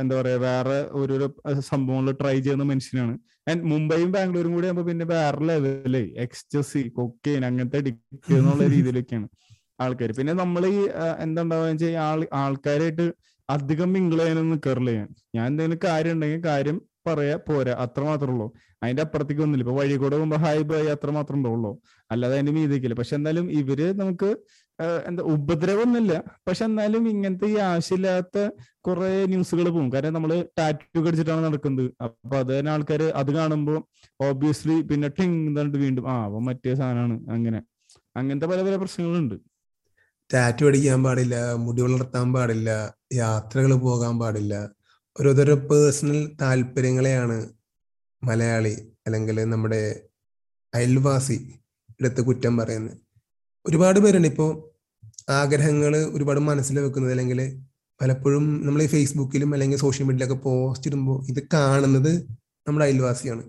എന്താ പറയാ വേറെ ഓരോരോ സംഭവങ്ങൾ ട്രൈ ചെയ്യുന്ന മനുഷ്യനാണ്. ആൻഡ് മുംബൈയും ബാംഗ്ലൂരും കൂടി ആകുമ്പോ പിന്നെ വേറെ ലെവലേ എക്സ്റ്റസി കൊക്കെയിൻ അങ്ങനത്തെ അഡിക്റ്റ് എന്നുള്ള രീതിയിലൊക്കെയാണ് ആൾക്കാർ പിന്നെ നമ്മൾ ഈ എന്താണ്ടാവുക ആൾ ആൾക്കാരായിട്ട് അധികം മിങ്കിൾ ചെയ്യാനൊന്നും നിൽക്കാറില്ല ഞാൻ ഞാൻ എന്തെങ്കിലും കാര്യം ഉണ്ടെങ്കിൽ കാര്യം പറയാ പോരാ അത്ര മാത്രമേ ഉള്ളൂ. അതിന്റെ അപ്പുറത്തേക്ക് ഒന്നുമില്ല. ഇപ്പൊ വഴി കൂടെ പോകുമ്പോ ഹായ് ബൈ അത്ര മാത്രമേ ഉണ്ടാവുള്ളൂ. അല്ലാതെ അതിന്റെ മീതിക്കില്ല. പക്ഷെ എന്നാലും ഇവർ നമുക്ക് എന്താ ഉപദ്രവമൊന്നുമില്ല പക്ഷെ എന്നാലും ഇങ്ങനത്തെ ഈ ആവശ്യമില്ലാത്ത കുറെ ന്യൂസുകൾ പോകും. കാരണം നമ്മൾ ടാറ്റു കടിച്ചിട്ടാണ് നടക്കുന്നത്. അപ്പൊ അത് തന്നെ ആൾക്കാര് അത് കാണുമ്പോൾ ഓബിയസ്ലി പിന്നെ ടിങ് എന്നിട്ട് വീണ്ടും ആ അപ്പൊ മറ്റേ സാധനമാണ്. അങ്ങനെ. അങ്ങനത്തെ പല പല പ്രശ്നങ്ങളുണ്ട്. ടാറ്റു അടിക്കാൻ പാടില്ല മുടി വളർത്താൻ പാടില്ല യാത്രകൾ പോകാൻ പാടില്ല. ഓരോരുത്തരുടെ പേഴ്സണൽ താല്പര്യങ്ങളെയാണ് മലയാളി അല്ലെങ്കിൽ നമ്മുടെ അയൽവാസി എടുത്ത് കുറ്റം പറയുന്നത്. ഒരുപാട് പേരുണ്ട് ഇപ്പോൾ ആഗ്രഹങ്ങൾ ഒരുപാട് മനസ്സിൽ വെക്കുന്നത് അല്ലെങ്കിൽ പലപ്പോഴും നമ്മൾ ഈ ഫേസ്ബുക്കിലും അല്ലെങ്കിൽ സോഷ്യൽ മീഡിയയിലൊക്കെ പോസ്റ്റ് ഇടുമ്പോൾ ഇത് കാണുന്നത് നമ്മുടെ അയൽവാസിയാണ്.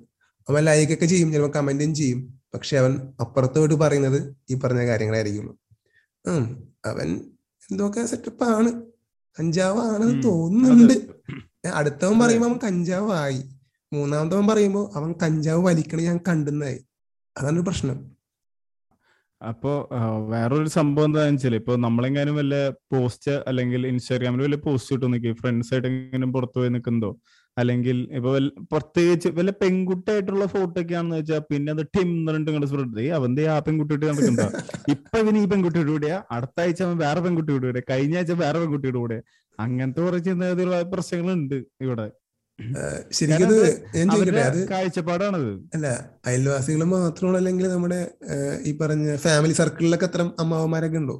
അവൻ ലൈക്കൊക്കെ ചെയ്യും ചിലപ്പോൾ കമന്റും ചെയ്യും പക്ഷെ അവൻ അപ്പുറത്തോട്ട് പറയുന്നത് ഈ പറഞ്ഞ കാര്യങ്ങളായിരിക്കുള്ളൂ അവൻ എന്തൊക്കെ സെറ്റപ്പ് ആണ് കഞ്ചാവ് ആണെന്ന് തോന്നുന്നുണ്ട് അടുത്തവൻ പറയുമ്പോ അവൻ കഞ്ചാവ് ആയി മൂന്നാമത്തവൻ പറയുമ്പോ അവൻ കഞ്ചാവ് വലിക്കണ ഞാൻ കണ്ടുന്നായി അതാണ് ഒരു പ്രശ്നം. അപ്പോ വേറൊരു സംഭവം എന്താണെന്ന് വെച്ചാൽ ഇപ്പൊ നമ്മളെങ്ങാനും വല്ല പോസ്റ്റ് അല്ലെങ്കിൽ ഇൻസ്റ്റാഗ്രാമിൽ വല്ല പോസ്റ്റ് ഇട്ടു നിൽക്കും ഫ്രണ്ട്സ് ആയിട്ട് എങ്ങനെ പുറത്തു പോയി നിൽക്കുന്നതോ അല്ലെങ്കിൽ ഇപ്പൊ പ്രത്യേകിച്ച് വല്ല പെൺകുട്ടിയായിട്ടുള്ള ഫോട്ടോ ഒക്കെ ആണെന്ന് വെച്ചാൽ പിന്നെ അത് ടിം എന്നിട്ട് ഇങ്ങോട്ട് സ്പ്രെഡ് ചെയ്യും. അവന്റെ ആ പെൺകുട്ടിയിട്ട് നടക്കണ്ട [laughs] ഇപ്പൊ ഇവന് ഈ പെൺകുട്ടിയുടെ കൂടെയാ അടുത്ത ആഴ്ച അവൻ വേറെ പെൺകുട്ടിയുടെ കൂടെ കഴിഞ്ഞ ആഴ്ച വേറെ പെൺകുട്ടിയുടെ കൂടെ. അങ്ങനത്തെ കുറെ ചിന്തഗതിയുള്ള പ്രശ്നങ്ങളുണ്ട് ഇവിടെ. ശരിക്കും ഇത് ഞാൻ ചോദിക്കട്ടെ അത് കാഴ്ചപ്പാടാണത്. അല്ല അയൽവാസികൾ മാത്രമാണ് അല്ലെങ്കിൽ നമ്മുടെ ഈ പറഞ്ഞ ഫാമിലി സർക്കിളിലൊക്കെ അത്ര അമ്മാവന്മാരൊക്കെ ഉണ്ടോ?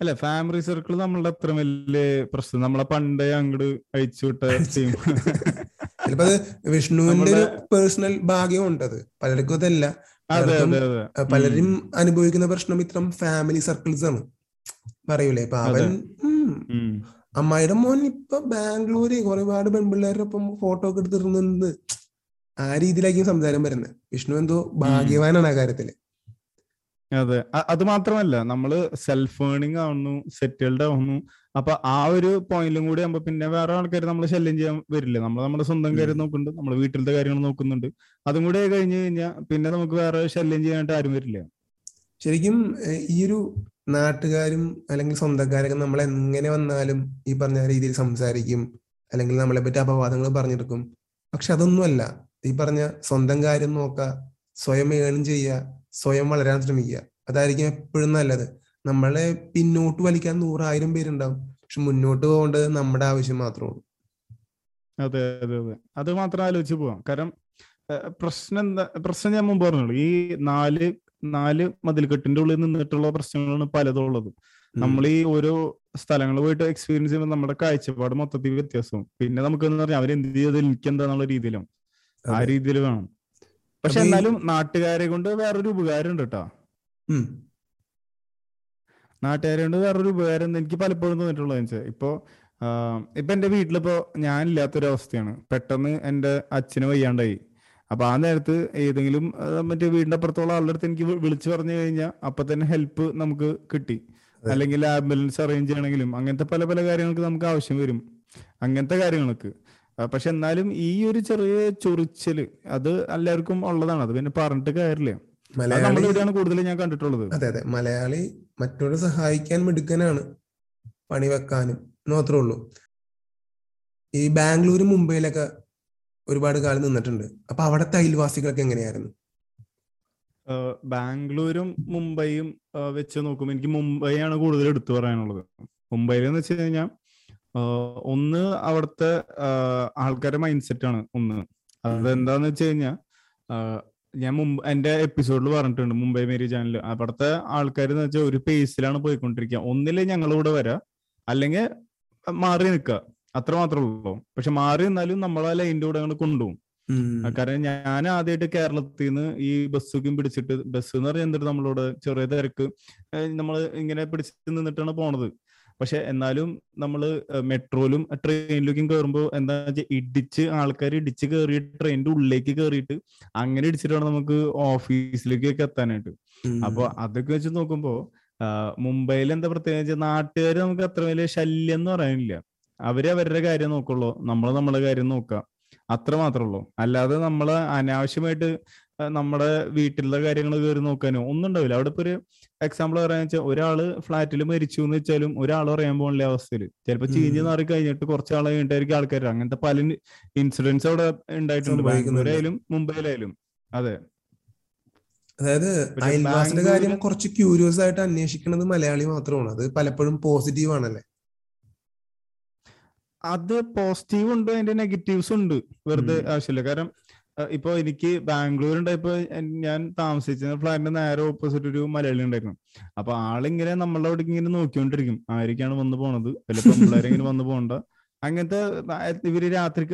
അല്ല ഫാമിലി സർക്കിൾ നമ്മളുടെ അത്ര വലിയ പ്രശ്നം. നമ്മളെ പണ്ടേ അങ്ങോട്ട് അഴിച്ചു വിട്ട ടീം ചിലപ്പോ അത് വിഷ്ണുവിന്റെ ഒരു പേഴ്സണൽ ഭാഗ്യമുണ്ട് അത്. പലർക്കും അതല്ല. പലരും അനുഭവിക്കുന്ന പ്രശ്നം ഇത്തരം ഫാമിലി സർക്കിൾസ് ആണ്. പറയൂലേ? ഇപ്പൊ അവൻ. അമ്മായിയുടെ മോൻ ഇപ്പൊ ബാംഗ്ലൂര് ഒരുപാട് പെൺപിള്ളേരുടെ ഒപ്പം ഫോട്ടോ ഒക്കെ എടുത്തിരുന്നത് ആ രീതിയിലായിരിക്കും സംസാരം വരുന്നത്. വിഷ്ണു എന്തോ ഭാഗ്യവാനാണ് ആ കാര്യത്തിൽ. അതെ. അത് മാത്രമല്ല നമ്മൾ സെൽഫ് ഏണിംഗ് ആവുന്നു സെറ്റിൽഡ് ആവുന്നു. അപ്പൊ ആ ഒരു പോയിന്റിലും കൂടി ആകുമ്പോ പിന്നെ വേറെ ആൾക്കാർ നമ്മൾ ശല്യം ചെയ്യാൻ വരില്ല? നമ്മൾ നമ്മുടെ സ്വന്തം കാര്യം നോക്കുന്നുണ്ട് നമ്മൾ വീട്ടിലത്തെ കാര്യങ്ങൾ നോക്കുന്നുണ്ട്. അതും കൂടെ കഴിഞ്ഞു കഴിഞ്ഞാൽ പിന്നെ നമുക്ക് വേറെ ശല്യം ചെയ്യാനായിട്ട് ആരും വരില്ല. ശരിക്കും ഈ ഒരു നാട്ടുകാരും അല്ലെങ്കിൽ സ്വന്തക്കാരൊക്കെ നമ്മൾ എങ്ങനെ വന്നാലും ഈ പറഞ്ഞ രീതിയിൽ സംസാരിക്കും അല്ലെങ്കിൽ നമ്മളെ പറ്റി അപവാദങ്ങൾ പറഞ്ഞെടുക്കും പക്ഷെ അതൊന്നുമല്ല. ഈ പറഞ്ഞ സ്വന്തം കാര്യം നോക്കുക സ്വയം ഏൺ ചെയ്യുക സ്വയം വളരാൻ ശ്രമിക്കുക. അതായിരിക്കും എപ്പോഴും നല്ലത്. നമ്മളെ പിന്നോട്ട് വലിക്കാൻ നൂറായിരം പേരുണ്ടാവും. പക്ഷെ മുന്നോട്ട് പോകേണ്ടത് നമ്മുടെ ആവശ്യം മാത്രമാണ് അതെ അതെ അതെ. അത് മാത്രം ആലോചിച്ച് പോവാം. കാരണം പ്രശ്നം എന്താ പ്രശ്നം ഞാൻ മുമ്പ് പറഞ്ഞുള്ളൂ ഈ നാല് നാല് മതിൽക്കെട്ടിന്റെ ഉള്ളിൽ നിന്നിട്ടുള്ള പ്രശ്നങ്ങളാണ് പലതും ഉള്ളത്. നമ്മൾ ഈ ഓരോ സ്ഥലങ്ങൾ പോയിട്ട് എക്സ്പീരിയൻസ് ചെയ്യുമ്പോൾ നമ്മുടെ കാഴ്ചപ്പാട് മൊത്തത്തിൽ വ്യത്യാസവും. പിന്നെ നമുക്ക് എന്ന് പറഞ്ഞാൽ അവരെന്ത് ചെയ്തത് എനിക്ക് എന്താന്നുള്ള രീതിയിലും ആ. രീതിയിൽ വേണം. പക്ഷെ എന്നാലും നാട്ടുകാരെ കൊണ്ട് വേറൊരു ഉപകാരം ഉണ്ട് കേട്ടോ. നാട്ടുകാരെ കൊണ്ട് വേറൊരു ഉപകാരം എനിക്ക് പലപ്പോഴും തോന്നിയിട്ടുള്ളത് വെച്ചാൽ ഇപ്പോ ഇപ്പൊ എന്റെ വീട്ടിലിപ്പോ ഞാനില്ലാത്തൊരു അവസ്ഥയാണ് പെട്ടെന്ന് എന്റെ അച്ഛന് വയ്യാണ്ടായി. അപ്പൊ ആ നേരത്ത് ഏതെങ്കിലും മറ്റേ വീടിന്റെ അപ്പുറത്തുള്ള ആളുടെ അടുത്ത് എനിക്ക് വിളിച്ചു പറഞ്ഞു കഴിഞ്ഞാൽ അപ്പൊ തന്നെ ഹെൽപ്പ് നമുക്ക് കിട്ടി. അല്ലെങ്കിൽ ആംബുലൻസ് അറേഞ്ച് ചെയ്യണമെങ്കിലും അങ്ങനത്തെ പല പല കാര്യങ്ങൾക്ക് നമുക്ക് ആവശ്യം വരും. അങ്ങനത്തെ കാര്യങ്ങൾക്ക് പക്ഷെ എന്നാലും ഈ ഒരു ചെറിയ ചൊറിച്ചൽ അത് എല്ലാവർക്കും ഉള്ളതാണ്. അത് പിന്നെ പറഞ്ഞിട്ട് കാര്യമില്ല. മലയാളിയാണ് മലയാളി കൂടുതൽ ഞാൻ കണ്ടിട്ടുള്ളത്. അതെ അതെ. മലയാളി മറ്റൊരു സഹായിക്കാൻ മിടുക്കനാണ് പണി വെക്കാനും മാത്രമേ ഉള്ളൂ. ഈ ബാംഗ്ലൂരും മുംബൈയിലൊക്കെ ഒരുപാട് കാലം നിന്നിട്ടുണ്ട്. അപ്പൊ അവിടുത്തെ അയൽവാസികളൊക്കെ എങ്ങനെയായിരുന്നു? ബാംഗ്ലൂരും മുംബൈയും വെച്ച് നോക്കുമ്പോൾ എനിക്ക് മുംബൈയാണ് കൂടുതൽ എടുത്തു പറയാനുള്ളത്. മുംബൈയിൽ എന്ന് വെച്ച് കഴിഞ്ഞാൽ ഒന്ന് അവിടുത്തെ ആൾക്കാരുടെ മൈൻഡ് സെറ്റ് ആണ് ഒന്ന്. അതെന്താന്ന് വെച്ച് കഴിഞ്ഞാൽ ഞാൻ മുമ്പ് എന്റെ എപ്പിസോഡിൽ പറഞ്ഞിട്ടുണ്ട് മുംബൈ മേരി ചാനൽ അവിടുത്തെ ആൾക്കാർ എന്ന് വെച്ചാൽ ഒരു പേസിലാണ് പോയിക്കൊണ്ടിരിക്കുക ഒന്നിൽ ഞങ്ങളിവിടെ വരാ അല്ലെങ്കിൽ മാറി നിൽക്കുക അത്ര മാത്രമേ ഉള്ളൂ. പക്ഷെ മാറി നിന്നാലും നമ്മളെ ലൈന്റെ കൂടെ അങ്ങനെ കൊണ്ടുപോകും കാരണം ഞാൻ ആദ്യമായിട്ട് കേരളത്തിൽ നിന്ന് ഈ ബസ്സൊക്കെ പിടിച്ചിട്ട് ബസ് എന്ന് പറഞ്ഞാൽ എന്തിട്ട് നമ്മളോട് ചെറിയ തിരക്ക് നമ്മൾ ഇങ്ങനെ പിടിച്ച് നിന്നിട്ടാണ് പോണത്. പക്ഷെ എന്നാലും നമ്മൾ മെട്രോയിലും ട്രെയിനിലേക്കും കയറുമ്പോൾ എന്താ വെച്ചാൽ ഇടിച്ച് ആൾക്കാർ ഇടിച്ച് കയറി ട്രെയിനിന്റെ ഉള്ളിലേക്ക് കയറിയിട്ട് അങ്ങനെ ഇടിച്ചിട്ടാണ് നമുക്ക് ഓഫീസിലേക്കൊക്കെ എത്താനായിട്ട്. അപ്പൊ അതൊക്കെ വെച്ച് നോക്കുമ്പോ മുംബൈയിൽ എന്താ പ്രത്യേകിച്ച് നാട്ടുകാർ നമുക്ക് അത്ര വലിയ ശല്യം എന്ന് പറയാനില്ല. അവർ അവരുടെ കാര്യം നോക്കുള്ളൂ. നമ്മൾ നമ്മളെ കാര്യം നോക്കാം. അത്ര മാത്രമേ ഉള്ളൂ. അല്ലാതെ നമ്മൾ അനാവശ്യമായിട്ട് നമ്മുടെ വീട്ടിലെ കാര്യങ്ങൾ കയറി നോക്കാനോ ഒന്നും ഉണ്ടാവില്ല. അവിടെ ഇപ്പൊ ഒരു എക്സാമ്പിൾ പറയാന്ന് വെച്ചാൽ ഒരാൾ ഫ്ലാറ്റിൽ മരിച്ചു എന്ന് വെച്ചാലും ഒരാൾ പറയാൻ പോകണില്ല അവസ്ഥയിൽ. ചിലപ്പോ ചീഞ്ഞ് മാറി കഴിഞ്ഞിട്ട് കുറച്ച് ആളെ കഴിഞ്ഞിട്ടായിരിക്കും ആൾക്കാർ അങ്ങനത്തെ പല ഇൻസിഡൻസ് അവിടെ ഉണ്ടായിട്ടുണ്ട്. ബാംഗ്ലൂരായാലും മുംബൈയിലായാലും. അതെ. അതായത് അയൽവാസിന്റെ കാര്യം കുറച്ച് ക്യൂരിയസ് ആയിട്ട് അന്വേഷിക്കുന്നത് മലയാളി മാത്രമാണ്. അത് പലപ്പോഴും പോസിറ്റീവ് ആണല്ലേ? അത് പോസിറ്റീവ് ഉണ്ട് അതിന്റെ നെഗറ്റീവ്സ് ഉണ്ട്. വെറുതെ ആവശ്യമില്ല. കാരണം ഇപ്പൊ എനിക്ക് ബാംഗ്ലൂർ ഉണ്ടായപ്പോ ഞാൻ താമസിച്ച ഫ്ലാറ്റിന്റെ നേരെ ഓപ്പോസിറ്റ് ഒരു മലയാളി ഉണ്ടായിരുന്നു. അപ്പൊ ആളിങ്ങനെ നമ്മളെ അവിടെ ഇങ്ങനെ നോക്കിക്കൊണ്ടിരിക്കും. ആരൊക്കെയാണ് വന്ന് പോണത്. വല്ല പെമ്പിള്ളേരെ ഇങ്ങനെ വന്ന് പോകണ്ട. അങ്ങനത്തെ ഇവർ രാത്രി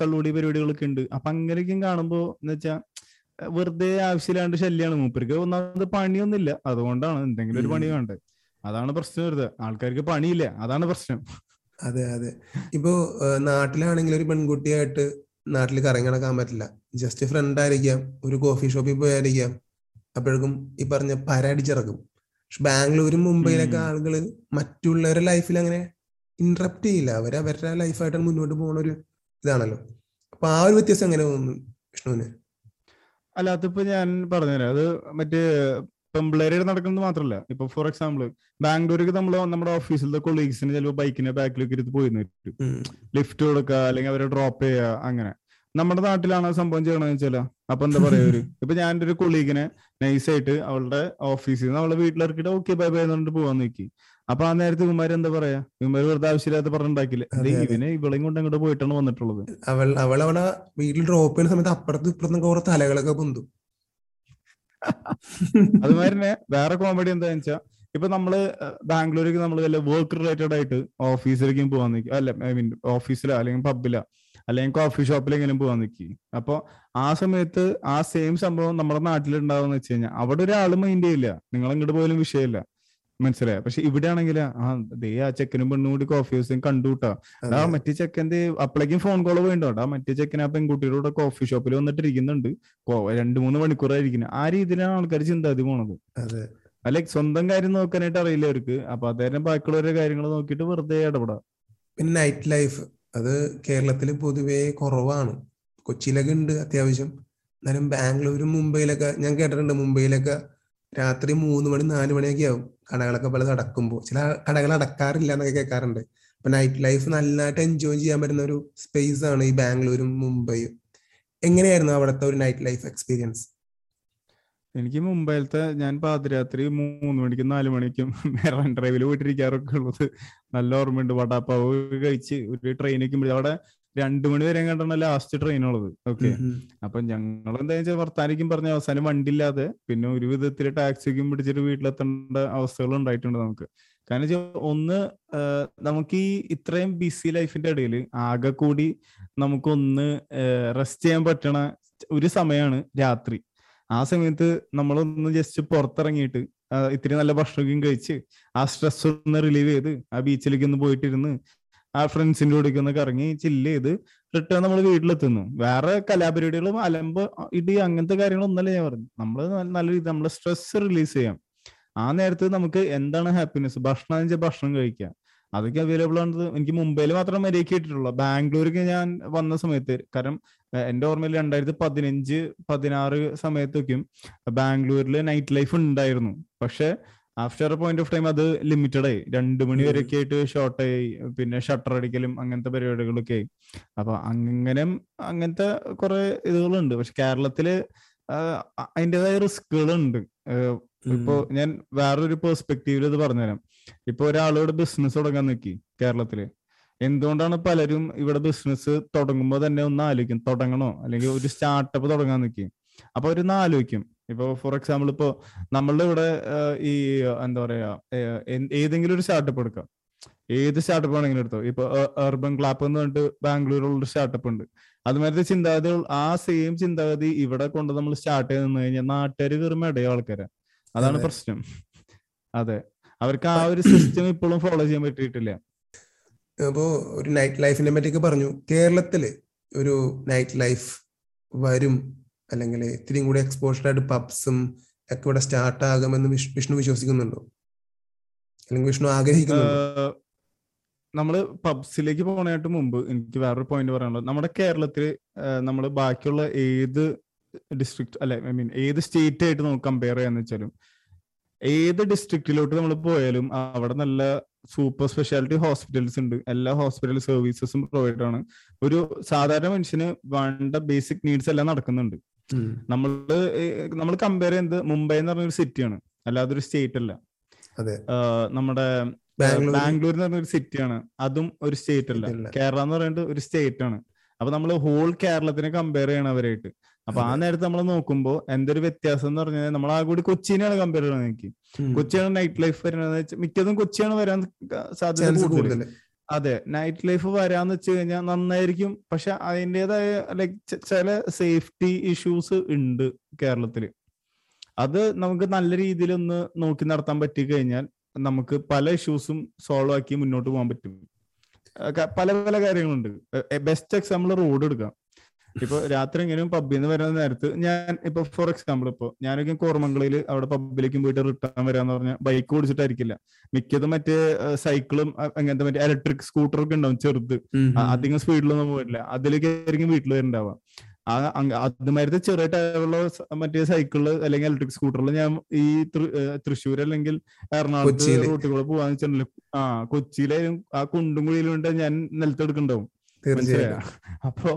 കള്ളുകൂടി പരിപാടികളൊക്കെ ഉണ്ട്. അപ്പൊ അങ്ങനെയൊക്കെ കാണുമ്പോ എന്ന് വെച്ചാ വെറുതെ ആവശ്യമില്ലാണ്ട് ശല്യമാണ് മൂപ്പർക്ക് ഒന്നാമത് പണിയൊന്നുമില്ല. അതുകൊണ്ടാണ് എന്തെങ്കിലും ഒരു പണി വേണ്ടത്. അതാണ് പ്രശ്നം വെറുതെ ആൾക്കാർക്ക് പണിയില്ല. അതാണ് പ്രശ്നം. അതെ അതെ. ഇപ്പോ നാട്ടിലാണെങ്കിൽ ഒരു പെൺകുട്ടിയായിട്ട് നാട്ടിൽ കറങ്ങി നടക്കാൻ പറ്റില്ല. ജസ്റ്റ് ഫ്രണ്ട് ആയിരിക്കാം. ഒരു കോഫി ഷോപ്പിൽ പോയായിരിക്കാം. അപ്പോഴേക്കും ഈ പറഞ്ഞ പരടിച്ചിറക്കും. പക്ഷെ ബാംഗ്ലൂരും മുംബൈയിലൊക്കെ. ആളുകൾ മറ്റുള്ളവരുടെ ലൈഫിൽ അങ്ങനെ ഇന്ററപ്റ്റ് ചെയ്യില്ല. അവർ അവരുടെ ലൈഫായിട്ട് മുന്നോട്ട് പോകുന്ന ഒരു ഇതാണല്ലോ. അപ്പൊ ആ ഒരു വ്യത്യാസം എങ്ങനെ തോന്നുന്നു വിഷ്ണുവിന്? അല്ല അതിപ്പോ ഞാൻ പറഞ്ഞുതരാം. അത് മറ്റേ പെമ്പിള്ളേരെ നടക്കുന്നത് മാത്രമല്ല ഇപ്പൊ ഫോർ എക്സാമ്പിൾ ബാംഗ്ലൂർക്ക് നമ്മൾ നമ്മുടെ ഓഫീസിലത്തെ കൊളീഗ്സിന് ചിലപ്പോൾ ബൈക്കിന്റെ ബാക്കിലേക്ക് ഇരുത്ത് പോയിരുന്നു. ലിഫ്റ്റ് കൊടുക്കുക അല്ലെങ്കിൽ അവരെ ഡ്രോപ്പ് ചെയ്യുക അങ്ങനെ. നമ്മുടെ നാട്ടിലാണ് സംഭവം ചെയ്യണമെന്ന് വെച്ചാൽ അപ്പൊ എന്താ പറയാ ഒരു [laughs] ഇപ്പൊ ഞാൻ എന്റെ ഒരു കൊളീഗിനെ നൈസായിട്ട് അവളുടെ ഓഫീസിൽ നിന്ന് അവളുടെ വീട്ടിലിറക്കിയിട്ട് ഓക്കെ ബൈ ബൈ എന്നിട്ട് പോവാൻ നോക്കി. അപ്പൊ ആ നേരത്തെ ഇവന്മാര് എന്താ പറയാ? ഇവന്മാര് വെറുതെ ആവശ്യമില്ലാത്ത പറഞ്ഞിട്ടുണ്ടാക്കില്ല. ഇവനെ ഇവളെയും കൊണ്ട് അങ്ങോട്ട് പോയിട്ടാണ് വന്നിട്ടുള്ളത്. അവൾ അവൾ അവളെ വീട്ടിൽ ഡ്രോപ്പ് ചെയ്യുന്ന സമയത്ത് അപ്പുറത്ത് ഇപ്പുറത്തും കുറെ തലകളൊക്കെ പൊന്തും. അതുമാതിരി തന്നെ വേറെ കോമഡി എന്താന്ന് വെച്ചാൽ ഇപ്പൊ നമ്മൾ ബാംഗ്ലൂരേക്ക് നമ്മൾ വല്ല വർക്ക് റിലേറ്റഡ് ആയിട്ട് ഓഫീസിലേക്കും പോകാൻ നിൽക്കും അല്ല ഐ മീൻ ഓഫീസിലോ അല്ലെങ്കിൽ പബ്ബിലോ അല്ലെങ്കിൽ കോഫി ഷോപ്പിലെങ്കിലും പോകാൻ നിൽക്കി അപ്പൊ ആ സമയത്ത് ആ സെയിം സംഭവം നമ്മുടെ നാട്ടിലുണ്ടാവുന്ന വെച്ച് കഴിഞ്ഞാൽ അവിടെ ഒരാൾ മൈൻഡ് ചെയ്യില്ല. നിങ്ങൾ അങ്ങോട്ട് പോയാലും വിഷയമില്ല. മനസ്സിലായ? പക്ഷെ ഇവിടെ ആണെങ്കിൽ ആ ദേ ആ ചെക്കനും പെണ്ണും കൂടി കോഫി ഹൗസും കണ്ടുകൂട്ടാ ആ അതെ. മറ്റേ ചെക്കന്റെ അപ്പോഴേക്കും ഫോൺ കോൾ പോയിണ്ടോ? ആ മറ്റേ ചെക്കൻ ആ പെൺകുട്ടിയുടെ കൂടെ കോഫി ഷോപ്പിൽ വന്നിട്ടിരിക്കുന്നുണ്ട്. രണ്ട് മൂന്ന് മണിക്കൂറായിരിക്കുന്നത് ആ രീതിയിലാണ് ആൾക്കാർ ചിന്താതി പോണത്. അല്ലെ സ്വന്തം കാര്യം നോക്കാനായിട്ട് അറിയില്ല അവർക്ക്. അപ്പൊ അതേരം ബാക്കിയുള്ളവരുടെ കാര്യങ്ങൾ നോക്കിയിട്ട് വെറുതെ ഇടപെടാം. പിന്നെ നൈറ്റ് ലൈഫ് അത് കേരളത്തിൽ പൊതുവേ കുറവാണ്. കൊച്ചിയിലൊക്കെ ഉണ്ട് അത്യാവശ്യം. എന്നാലും ബാംഗ്ലൂരും മുംബൈയിലൊക്കെ ഞാൻ കേട്ടിട്ടുണ്ട് മുംബൈയിലൊക്കെ രാത്രി മൂന്ന് മണി നാല് മണിയൊക്കെ ആവും. കടകളൊക്കെ പലത് അടക്കുമ്പോൾ ചില കടകൾ അടക്കാറില്ല എന്നൊക്കെ കേൾക്കാറുണ്ട് അപ്പൊ നൈറ്റ് ലൈഫ് നല്ലതായിട്ട് എൻജോയ് ചെയ്യാൻ പറ്റുന്ന ഒരു സ്പേസ് ആണ് ഈ ബാംഗ്ലൂരും മുംബൈയും. എങ്ങനെയായിരുന്നു അവിടുത്തെ ഒരു നൈറ്റ് ലൈഫ് എക്സ്പീരിയൻസ് എനിക്ക് മുംബൈയിലത്തെ ഞാൻ പാതിരാത്രി മൂന്ന് മണിക്കും നാല് മണിക്കും മെറൈൻ ഡ്രൈവിൽ പോയിട്ടിരിക്കാറൊക്കെ ഉള്ളത്. നല്ല ഓർമ്മയുണ്ട്. വടാപ്പാവ് കഴിച്ച് ഒരു ട്രെയിനൊക്കെ അവിടെ രണ്ടു മണി വരെ കണ്ടാണ് ലാസ്റ്റ് ട്രെയിൻ ഉള്ളത്. ഓക്കെ അപ്പൊ ഞങ്ങൾ എന്താ വെച്ചാൽ വർത്താനിക്കും പറഞ്ഞ അവസാനം വണ്ടി ഇല്ലാതെ പിന്നെ ഒരു വിധത്തിൽ ടാക്സിക്കും പിടിച്ചിട്ട് വീട്ടിലെത്തേണ്ട അവസ്ഥകൾ ഉണ്ടായിട്ടുണ്ട് നമുക്ക്. കാരണം വെച്ചാൽ ഒന്ന് നമുക്ക് ഈ ഇത്രയും ബിസി ലൈഫിന്റെ ഇടയിൽ ആകെ കൂടി നമുക്കൊന്ന് റെസ്റ്റ് ചെയ്യാൻ പറ്റണ ഒരു സമയമാണ് രാത്രി. ആ സമയത്ത് നമ്മളൊന്ന് ജസ്റ്റ് പുറത്തിറങ്ങിയിട്ട് ഇത്തിരി നല്ല ഭക്ഷണം കഴിച്ച് ആ സ്ട്രെസ് ഒന്ന് റിലീവ് ചെയ്ത് ആ ബീച്ചിലേക്ക് ഒന്ന് പോയിട്ടിരുന്ന് ആ ഫ്രണ്ട്സിന്റെ കൂടെ കറങ്ങി ചില്ല് ചെയ്ത് റിട്ടേൺ നമ്മൾ വീട്ടിലെത്തുന്നു. വേറെ കലാപരിപാടികളും അലമ്പ് ഇടി അങ്ങനത്തെ കാര്യങ്ങളൊന്നല്ല ഞാൻ പറഞ്ഞു നമ്മൾ നല്ല രീതി നമ്മളെ സ്ട്രെസ് റിലീസ് ചെയ്യാം. ആ നേരത്ത് നമുക്ക് എന്താണ് ഹാപ്പിനെസ് ഭക്ഷണം വെച്ചാൽ ഭക്ഷണം കഴിക്കാം. അതൊക്കെ അവൈലബിൾ ആണത്. എനിക്ക് മുംബൈയിൽ മാത്രം മര്യാദ കേട്ടിട്ടുള്ളൂ ബാംഗ്ലൂർക്ക് ഞാൻ വന്ന സമയത്ത് കാരണം എന്റെ ഓർമ്മയിൽ രണ്ടായിരത്തി പതിനഞ്ച് പതിനാറ് സമയത്തൊക്കെയും ബാംഗ്ലൂരിൽ നൈറ്റ് ലൈഫ് ഉണ്ടായിരുന്നു. പക്ഷെ ആഫ്റ്റർ പോയിന്റ് ഓഫ് ടൈം അത് ലിമിറ്റഡ് ആയി. രണ്ടു മണി. വരെയൊക്കെ ആയിട്ട് ഷോർട്ട് ആയി. പിന്നെ ഷട്ടർ അടിക്കലും അങ്ങനത്തെ പരിപാടികളൊക്കെ ആയി. അപ്പൊ അങ്ങനെ അങ്ങനത്തെ കുറെ ഇതുകളുണ്ട്. പക്ഷെ കേരളത്തിൽ അതിന്റെതായ റിസ്കുകളുണ്ട് ഇപ്പോ ഞാൻ വേറൊരു പെർസ്പെക്റ്റീവിൽ ഇത് പറഞ്ഞുതരാം. ഇപ്പൊ ഒരാളോട് ബിസിനസ് തുടങ്ങാൻ നിൽക്കി കേരളത്തിൽ. എന്തുകൊണ്ടാണ് പലരും ഇവിടെ ബിസിനസ് തുടങ്ങുമ്പോൾ തന്നെ ഒന്ന് ആലോചിക്കും. തുടങ്ങണോ? അല്ലെങ്കിൽ ഒരു സ്റ്റാർട്ടപ്പ് തുടങ്ങാൻ നോക്കി. അപ്പൊ അവരൊന്ന് ആലോചിക്കും. ഇപ്പൊ ഫോർ എക്സാമ്പിൾ ഇപ്പോ നമ്മളുടെ ഇവിടെ ഈ എന്താ പറയാ ഏതെങ്കിലും ഒരു സ്റ്റാർട്ടപ്പ് എടുക്കാം. ഏത് സ്റ്റാർട്ടപ്പ് ആണെങ്കിലും എടുത്തോ? ഇപ്പൊ അർബൻ ക്ലാപ്പ് എന്ന് പറഞ്ഞിട്ട് ബാംഗ്ലൂരിലുള്ള സ്റ്റാർട്ടപ്പ് ഉണ്ട്. അതുമാതിരി ചിന്താഗതികൾ ആ സെയിം ചിന്താഗതി ഇവിടെ കൊണ്ട് നമ്മൾ സ്റ്റാർട്ട് ചെയ്ത് നിന്ന് കഴിഞ്ഞാൽ നാട്ടുകാർ കയറുമ്പോൾ ഇടയോ ആൾക്കാരെ. അതാണ് പ്രശ്നം. അതെ. അവർക്ക് ആ ഒരു സിസ്റ്റം ഇപ്പോഴും ഫോളോ ചെയ്യാൻ പറ്റിയിട്ടില്ല. അപ്പോ ഒരു നൈറ്റ് ലൈഫിനെ പറ്റിയൊക്കെ പറഞ്ഞു. കേരളത്തിൽ ഒരു നൈറ്റ് ലൈഫ് വരും അല്ലെങ്കിൽ ഇത്തിരി കൂടി എക്സ്പോഷർ ആയിട്ട് പബ്സും ഒക്കെ ഇവിടെ സ്റ്റാർട്ട് ആകുമെന്ന് വിഷ്- വിഷ്ണു വിശ്വസിക്കുന്നുണ്ടോ? അല്ലെങ്കിൽ വിഷ്ണു ആഗ്രഹിക്കുന്നുണ്ടോ? നമ്മൾ പബ്സിലേക്ക് പോണായിട്ട് മുമ്പ് എനിക്ക് വേറൊരു പോയിന്റ് പറയാനുള്ളത്. നമ്മുടെ കേരളത്തിൽ നമ്മൾ ബാക്കിയുള്ള ഏത് ഡിസ്ട്രിക്ട് അല്ലെ ഐ മീൻ ഏത് സ്റ്റേറ്റ് ആയിട്ട് നമുക്ക് കമ്പയർ ചെയ്യാന്ന് വെച്ചാലും ഏത് ഡിസ്ട്രിക്റ്റിലോട്ട് നമ്മൾ പോയാലും അവിടെ നല്ല സൂപ്പർ സ്പെഷ്യാലിറ്റി ഹോസ്പിറ്റൽസ് ഉണ്ട്. എല്ലാ ഹോസ്പിറ്റൽ സർവീസസും പ്രൊവൈഡ് ആണ്. ഒരു സാധാരണ മനുഷ്യന് വേണ്ട ബേസിക് നീഡ്സ് എല്ലാം നടക്കുന്നുണ്ട്. നമ്മൾ നമ്മൾ കമ്പയർ ചെയ്യുന്നത് മുംബൈ എന്ന് പറഞ്ഞൊരു സിറ്റിയാണ് അല്ലാതെ ഒരു സ്റ്റേറ്റ് അല്ല. നമ്മുടെ ബാംഗ്ലൂർ എന്ന് പറഞ്ഞൊരു സിറ്റിയാണ് അതും ഒരു സ്റ്റേറ്റ് അല്ല. കേരള എന്ന് പറയുന്നത് ഒരു സ്റ്റേറ്റ് ആണ്. അപ്പൊ നമ്മൾ ഹോൾ കേരളത്തിനെ കമ്പയർ ചെയ്യണം അവരായിട്ട്. അപ്പൊ ആ നേരത്തെ നമ്മൾ നോക്കുമ്പോൾ എന്തൊരു വ്യത്യാസം എന്ന് പറഞ്ഞാൽ നമ്മൾ ആ കൂടി കൊച്ചിനെയാണ് കമ്പയർ ചെയ്യുന്നത് എനിക്ക്. കൊച്ചിയാണ് നൈറ്റ് ലൈഫ് വരുന്നത് മിക്കതും കൊച്ചിയാണ് വരാൻ സാധ്യത കൂടുതൽ അതെ നൈറ്റ് ലൈഫ് വരാന്ന് വെച്ച് കഴിഞ്ഞാൽ നന്നായിരിക്കും. പക്ഷെ അതിന്റെതായ ലൈക് ചില സേഫ്റ്റി ഇഷ്യൂസ് ഉണ്ട് കേരളത്തിൽ അത് നമുക്ക് നല്ല രീതിയിൽ ഒന്ന് നോക്കി നടത്താൻ പറ്റി കഴിഞ്ഞാൽ നമുക്ക് പല ഇഷ്യൂസും സോൾവ് ആക്കി മുന്നോട്ട് പോകാൻ പറ്റും. പല പല കാര്യങ്ങളുണ്ട്. ബെസ്റ്റ് എക്സാമ്പിൾ റോഡ് എടുക്കാം. ഇപ്പൊ രാത്രി എങ്ങനെയും പബ്ബിൽ നിന്ന് വരുന്ന നേരത്ത് ഞാൻ ഇപ്പൊ ഫോർ എക്സാമ്പിൾ ഇപ്പൊ ഞാനൊക്കെ കോർമംഗളിൽ അവിടെ പബ്ബിലേക്കും പോയിട്ട് റിട്ടേൺ വരാന്ന് പറഞ്ഞാൽ ബൈക്ക് ഓടിച്ചിട്ടായിരിക്കില്ല. മിക്കതും മറ്റേ സൈക്കിളും അങ്ങനത്തെ മറ്റേ ഇലക്ട്രിക് സ്കൂട്ടർ ഒക്കെ ഉണ്ടാവും ചെറുത്. അധികം സ്പീഡിലൊന്നും പോയിട്ടില്ല. അതിലേക്ക് ആയിരിക്കും വീട്ടിൽ വരുന്നുണ്ടാവുക ആ അതുമാതിരത്തെ ചെറിയ ടയറുള്ള മറ്റേ സൈക്കിളിൽ അല്ലെങ്കിൽ ഇലക്ട്രിക് സ്കൂട്ടറിൽ ഞാൻ ഈ തൃശ്ശൂർ അല്ലെങ്കിൽ എറണാകുളത്ത്. റൂട്ടുകൾ പോവാന്ന് വെച്ചിട്ടുണ്ടെങ്കിൽ ആ കൊച്ചിയിലായാലും ആ കുണ്ടും കുഴിയിലും ഞാൻ നിലത്തെടുക്കുന്നുണ്ടാവും. മനസ്സിലായോ? അപ്പോ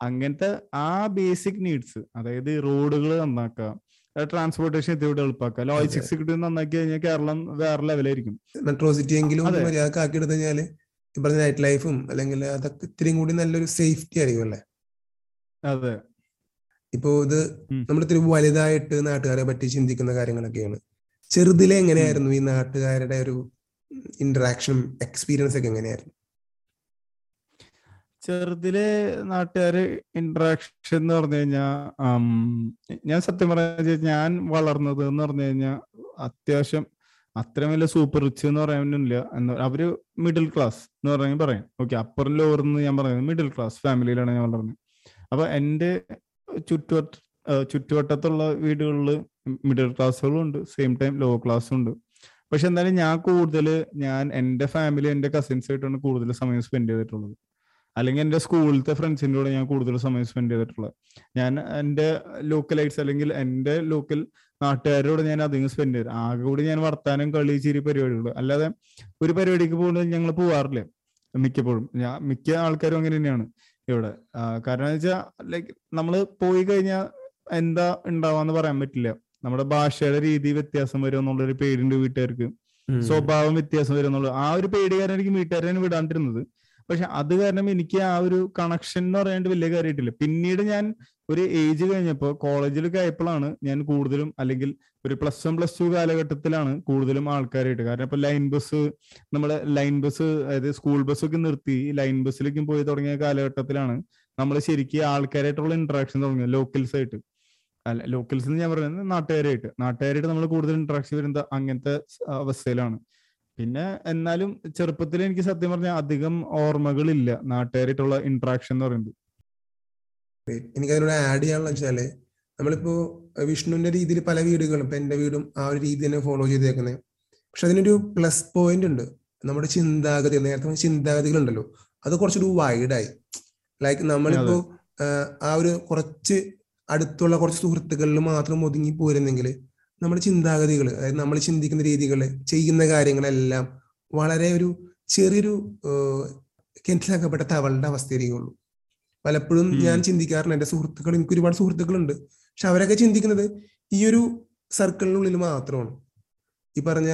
അങ്ങനത്തെ ആ ബേസിക് നീഡ്സ് അതായത് റോഡുകൾ നന്നാക്കുക ട്രാൻസ്പോർട്ടേഷൻ എത്തിയോട്ട് എളുപ്പാക്കുക ലോജിസ്റ്റിക്സ് കിട്ടി നന്നാക്കി കഴിഞ്ഞാൽ കേരളം വേറെ ലെവലായിരിക്കും മെട്രോ സിറ്റി എങ്കിലും അതെ. മര്യാദയ്ക്ക് ആക്കി എടുത്തു കഴിഞ്ഞാൽ ഈ പറഞ്ഞ നൈറ്റ് ലൈഫും അല്ലെങ്കിൽ അതൊക്കെ ഇത്തിരി കൂടി നല്ലൊരു സേഫ്റ്റി ആയിരിക്കും അല്ലേ? അതെ. ഇപ്പോ ഇത്. നമ്മൾ ഇത്തിരി വലുതായിട്ട് നാട്ടുകാരെ പറ്റി ചിന്തിക്കുന്ന കാര്യങ്ങളൊക്കെയാണ്. ചെറുതിലെ എങ്ങനെയായിരുന്നു ഈ നാട്ടുകാരുടെ ഒരു ഇന്ററാക്ഷനും എക്സ്പീരിയൻസ് ഒക്കെ എങ്ങനെയായിരുന്നു? ചെറുതിലെ നാട്ടുകാര് ഇന്ററാക്ഷൻ എന്ന് പറഞ്ഞു കഴിഞ്ഞാൽ ഞാൻ സത്യം പറഞ്ഞ ഞാൻ വളർന്നത് എന്ന് പറഞ്ഞു കഴിഞ്ഞാൽ അത്യാവശ്യം അത്ര വലിയ സൂപ്പർ റിച്ച് എന്ന് എന്ന് അവർ മിഡിൽ ക്ലാസ് എന്ന് പറഞ്ഞാൽ പറയാം. ഓക്കെ അപ്പർ ലോവർ എന്ന് ഞാൻ പറയുന്നത് മിഡിൽ ക്ലാസ് ഫാമിലിയിലാണ് ഞാൻ വളർന്നത്. അപ്പൊ എന്റെ ചുറ്റുവട്ട ചുറ്റുവട്ടത്തുള്ള വീടുകളിൽ മിഡിൽ ക്ലാസ്സുകളും ഉണ്ട് സെയിം ടൈം ലോ ക്ലാസ്സും ഉണ്ട്. പക്ഷെ എന്തായാലും ഞാൻ കൂടുതൽ ഞാൻ എന്റെ ഫാമിലി എന്റെ കസിൻസ് ആയിട്ടാണ് കൂടുതൽ സമയം സ്പെൻഡ് ചെയ്തിട്ടുള്ളത്. അല്ലെങ്കിൽ എന്റെ സ്കൂളിലത്തെ ഫ്രണ്ട്സിന്റെ കൂടെ ഞാൻ കൂടുതൽ സമയം സ്പെൻഡ് ചെയ്തിട്ടുള്ളത്. ഞാൻ എന്റെ ലോക്കലൈറ്റ്സ് അല്ലെങ്കിൽ എന്റെ ലോക്കൽ നാട്ടുകാരോട് ഞാൻ അധികം സ്പെൻഡ് ചെയ്തു. ആകെ കൂടി ഞാൻ വർത്താനം കളി ചിരി പരിപാടികൾ അല്ലാതെ ഒരു പരിപാടിക്ക് പോകുന്നത് ഞങ്ങൾ പോവാറില്ല മിക്കപ്പോഴും. ഞാൻ മിക്ക ആൾക്കാരും അങ്ങനെ തന്നെയാണ് ഇവിടെ. കാരണം എന്ന് വെച്ചാൽ ലൈക്ക് നമ്മൾ പോയി കഴിഞ്ഞാൽ എന്താ ഉണ്ടാവാന്ന് പറയാൻ പറ്റില്ല. നമ്മുടെ ഭാഷയുടെ രീതി വ്യത്യാസം വരും എന്നുള്ളൊരു പേടിയുണ്ട് വീട്ടുകാർക്ക്. സ്വഭാവം വ്യത്യാസം വരും എന്നുള്ളത്. ആ ഒരു പേടി കാരണം എനിക്ക് വീട്ടുകാരെ വിടാണ്ടിരുന്നത്. പക്ഷെ അത് കാരണം എനിക്ക് ആ ഒരു കണക്ഷൻ എന്ന് പറയാണ്ട് വലിയ കാര്യമായിട്ടില്ല. പിന്നീട് ഞാൻ ഒരു ഏജ് കഴിഞ്ഞപ്പോൾ കോളേജിലൊക്കെ ആയപ്പോഴാണ് ഞാൻ കൂടുതലും അല്ലെങ്കിൽ ഒരു പ്ലസ് വൺ പ്ലസ് ടു കാലഘട്ടത്തിലാണ് കൂടുതലും ആൾക്കാരായിട്ട്. കാരണം ഇപ്പൊ ലൈൻ ബസ് നമ്മുടെ ലൈൻ ബസ് അതായത് സ്കൂൾ ബസ്സൊക്കെ നിർത്തി ലൈൻ ബസ്സിലേക്കും പോയി തുടങ്ങിയ കാലഘട്ടത്തിലാണ് നമ്മൾ ശരിക്കും ആൾക്കാരായിട്ടുള്ള ഇന്ററാക്ഷൻ തുടങ്ങിയത് ലോക്കൽസ് ആയിട്ട്. അല്ല ലോക്കൽസ് എന്ന് ഞാൻ പറയുന്നത് നാട്ടുകാരായിട്ട്. നാട്ടുകാരായിട്ട് നമ്മൾ കൂടുതൽ ഇന്ററാക്ഷൻ വരുന്നത് അങ്ങനത്തെ അവസ്ഥയിലാണ്. പിന്നെ എന്നാലും ചെറുപ്പത്തിൽ എനിക്ക് സത്യം പറഞ്ഞാൽ അധികം ഓർമ്മകളില്ല. നാട്ടുകാരായിട്ടുള്ള ഇന്ററാക്ഷൻ എന്ന് പറയുന്നത്. എനിക്ക് അതിനോട് ആഡ് ചെയ്യാനുള്ള വെച്ചാൽ നമ്മളിപ്പോ വിഷ്ണുവിന്റെ രീതിയിൽ പല വീടുകളും ഇപ്പൊ എന്റെ വീടും ആ ഒരു രീതി തന്നെ ഫോളോ ചെയ്തേക്കുന്നത് പക്ഷെ അതിനൊരു പ്ലസ് പോയിന്റ് ഉണ്ട്. നമ്മുടെ ചിന്താഗതി നേരത്തെ ചിന്താഗതികൾ ഉണ്ടല്ലോ അത് കുറച്ചൊരു വൈഡായി ലൈക്ക് നമ്മളിപ്പോ ആ ഒരു കുറച്ച് അടുത്തുള്ള കുറച്ച് സുഹൃത്തുക്കളിൽ മാത്രം ഒതുങ്ങി പോരുന്നെങ്കിൽ നമ്മുടെ ചിന്താഗതികൾ അതായത് നമ്മൾ ചിന്തിക്കുന്ന രീതികൾ ചെയ്യുന്ന കാര്യങ്ങളെല്ലാം വളരെ ഒരു ചെറിയൊരു കിണറ്റിലാക്കപ്പെട്ട തവളുടെ അവസ്ഥയായിരിക്കുള്ളൂ പലപ്പോഴും ഞാൻ ചിന്തിക്കാറുണ്ട് എന്റെ സുഹൃത്തുക്കൾ എനിക്ക് ഒരുപാട് സുഹൃത്തുക്കളുണ്ട്. പക്ഷെ അവരൊക്കെ ചിന്തിക്കുന്നത് ഈ ഒരു സർക്കിളിനുള്ളിൽ മാത്രമാണ്. ഈ പറഞ്ഞ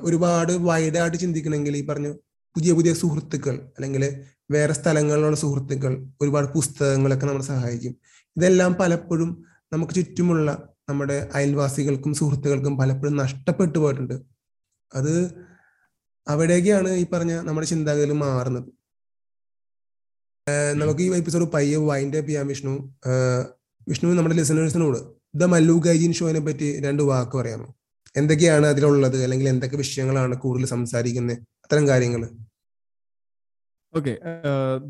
ഒരുപാട് വൈഡായിട്ട് ചിന്തിക്കണമെങ്കിൽ ഈ പറഞ്ഞ പുതിയ പുതിയ സുഹൃത്തുക്കൾ അല്ലെങ്കിൽ വേറെ സ്ഥലങ്ങളിലുള്ള സുഹൃത്തുക്കൾ ഒരുപാട് പുസ്തകങ്ങളൊക്കെ നമ്മളെ സഹായിക്കും. ഇതെല്ലാം പലപ്പോഴും നമുക്ക് ചുറ്റുമുള്ള നമ്മുടെ അയൽവാസികൾക്കും സുഹൃത്തുക്കൾക്കും പലപ്പോഴും നഷ്ടപ്പെട്ടു പോയിട്ടുണ്ട്. അത് അവിടേക്കാണ് ഈ പറഞ്ഞ നമ്മുടെ ചിന്താഗതിയിൽ മാറുന്നത്. നമുക്ക് ഈ എപ്പിസോഡ് പയ്യെ വൈൻഡ് അപ്പ് ചെയ്യാൻ വിഷ്ണു. വിഷ്ണു നമ്മുടെ ലിസണേഴ്സിനോട് ദ മല്ലു ഗൈജിൻ ഷോനെ പറ്റി രണ്ട് വാക്ക് പറയാമോ? എന്തൊക്കെയാണ് അതിലുള്ളത്? അല്ലെങ്കിൽ എന്തൊക്കെ വിഷയങ്ങളാണ് കൂടുതൽ സംസാരിക്കുന്നത്? അത്തരം കാര്യങ്ങൾ okay